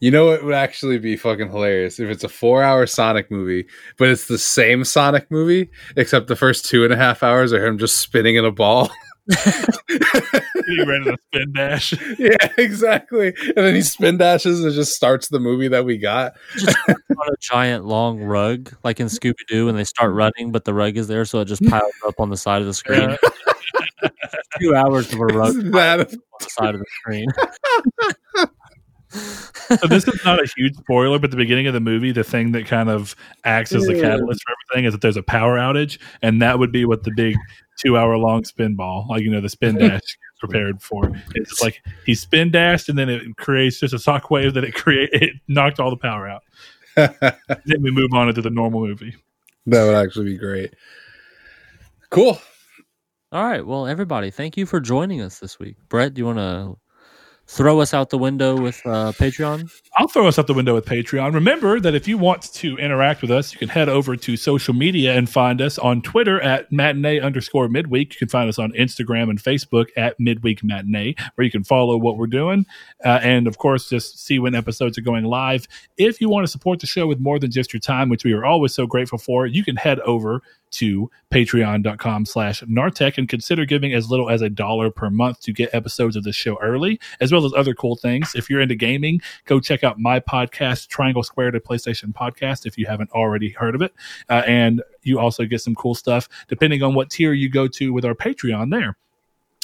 You know it would actually be fucking hilarious if it's a four-hour Sonic movie, but it's the same Sonic movie, except the first two and a half hours are him just spinning in a ball. Getting ready to spin dash. yeah, exactly. And then he spin dashes and just starts the movie that we got. on a giant long rug, like in Scooby Doo, and they start running, but the rug is there, so it just piles up on the side of the screen. Two hours of a rug That- on the side of the screen. So this is not a huge spoiler, but the beginning of the movie, the thing that kind of acts as the mm. catalyst for everything is that there's a power outage, and that would be what the big two hour long spin ball, like you know, the spin mm. dash gets prepared for. It's like he spin dashed, and then it creates just a shock wave that it create it knocked all the power out. Then we move on into the normal movie. That would actually be great. Cool. All right. Well, everybody, thank you for joining us this week. Brett, do you want to throw us out the window with uh, Patreon? I'll throw us out the window with Patreon. Remember that if you want to interact with us, you can head over to social media and find us on Twitter at matinee underscore midweek. You can find us on Instagram and Facebook at midweek matinee, where you can follow what we're doing. Uh, and of course, just see when episodes are going live. If you want to support the show with more than just your time, which we are always so grateful for, you can head over to patreon.com slash nartech and consider giving as little as a dollar per month to get episodes of the show early as well as other cool things. If you're into gaming go check out my podcast triangle squared a playstation podcast if you haven't already heard of it. Uh, and you also get some cool stuff depending on what tier you go to with our patreon there.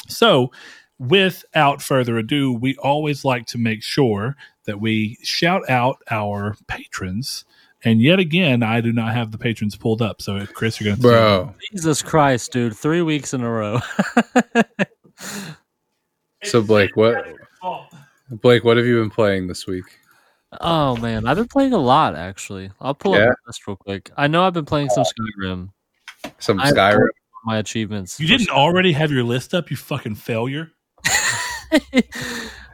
So without further ado we always like to make sure that we shout out our patrons and yet again, I do not have the patrons pulled up. So, Chris, you're going to Bro. Jesus Christ, dude. Three weeks in a row. So Blake, what Blake, what have you been playing this week? oh, man. I've been playing a lot, actually. I'll pull Yeah? up the list real quick. I know I've been playing some Skyrim. Some I- Skyrim. My achievements. You didn't already have your list up, you fucking failure.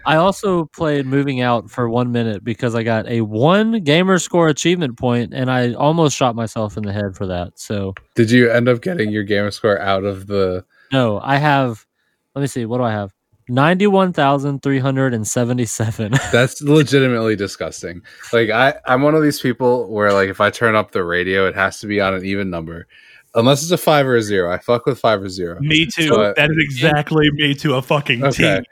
I also played Moving Out for one minute because I got a one gamer score achievement point and I almost shot myself in the head for that. So, Did you end up getting your gamer score out of the no, I have, let me see, what do I have? 91,377. That's legitimately disgusting. Like I, I'm one of these people where like if I turn up the radio, it has to be on an even number, unless it's a five or a zero. I fuck with five or zero. Me too. But- that is exactly me to a fucking Okay. T.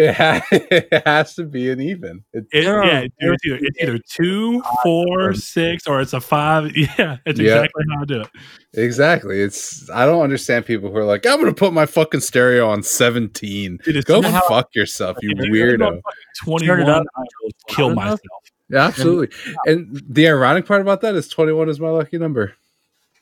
It, ha- it has to be an even. It, It, yeah, it's, either, it's either two, four, six, or it's a five. Yeah, it's Yeah. exactly how I do it. exactly. It's I don't understand people who are like, I'm gonna put my fucking stereo on 17. It is Go too- fuck yourself, you If weirdo. fucking Turn it 21, up. I kill myself. Yeah, absolutely. And the ironic part about that is 21 is my lucky number.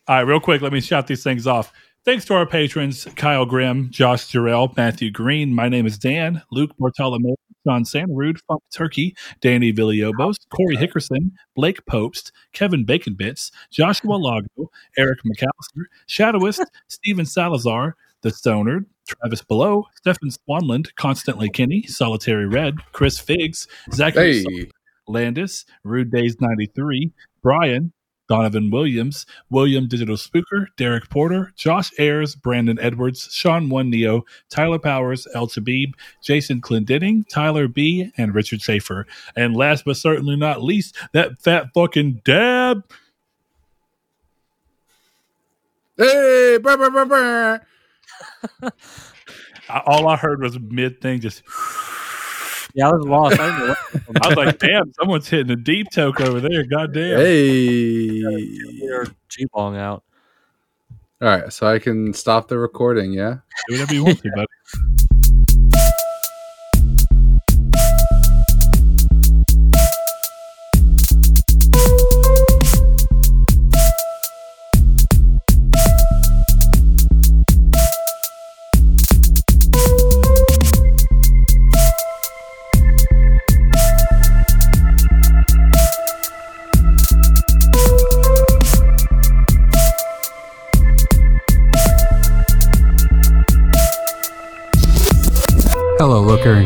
All right, real quick, let me shout these things off. Thanks to our patrons Kyle Grimm, Josh Jarrell, Matthew Green. My name is Dan, Luke Bartolome, John Santarud, Funk Turkey, Danny Villobos, Corey Hickerson, Blake Popst, Kevin Baconbits, Joshua Lago, Eric McAllister, Shadowist, Steven Salazar, The Stoner, Travis Below, Stefan Swanland, Constantly Kenny, Solitary Red, Chris Figs, Zachary Hey, Landis, Rude Days 93, Brian, Donovan Williams, William Digital Spooker, Derek Porter, Josh Ayers, Brandon Edwards, Sean One Neo, Tyler Powers, El Chabib, Jason Clendenning, Tyler B, and Richard Schaefer. And last but certainly not least, that fat fucking dab. hey, brr, brr, brr, brr. I, all I heard was mid thing just. Yeah, I was lost. I, didn't know what- I was like, damn, someone's hitting a deep toke over there. God damn. Hey. Your G-bong out. All right, so I can stop the recording, yeah? Do whatever you want to, buddy.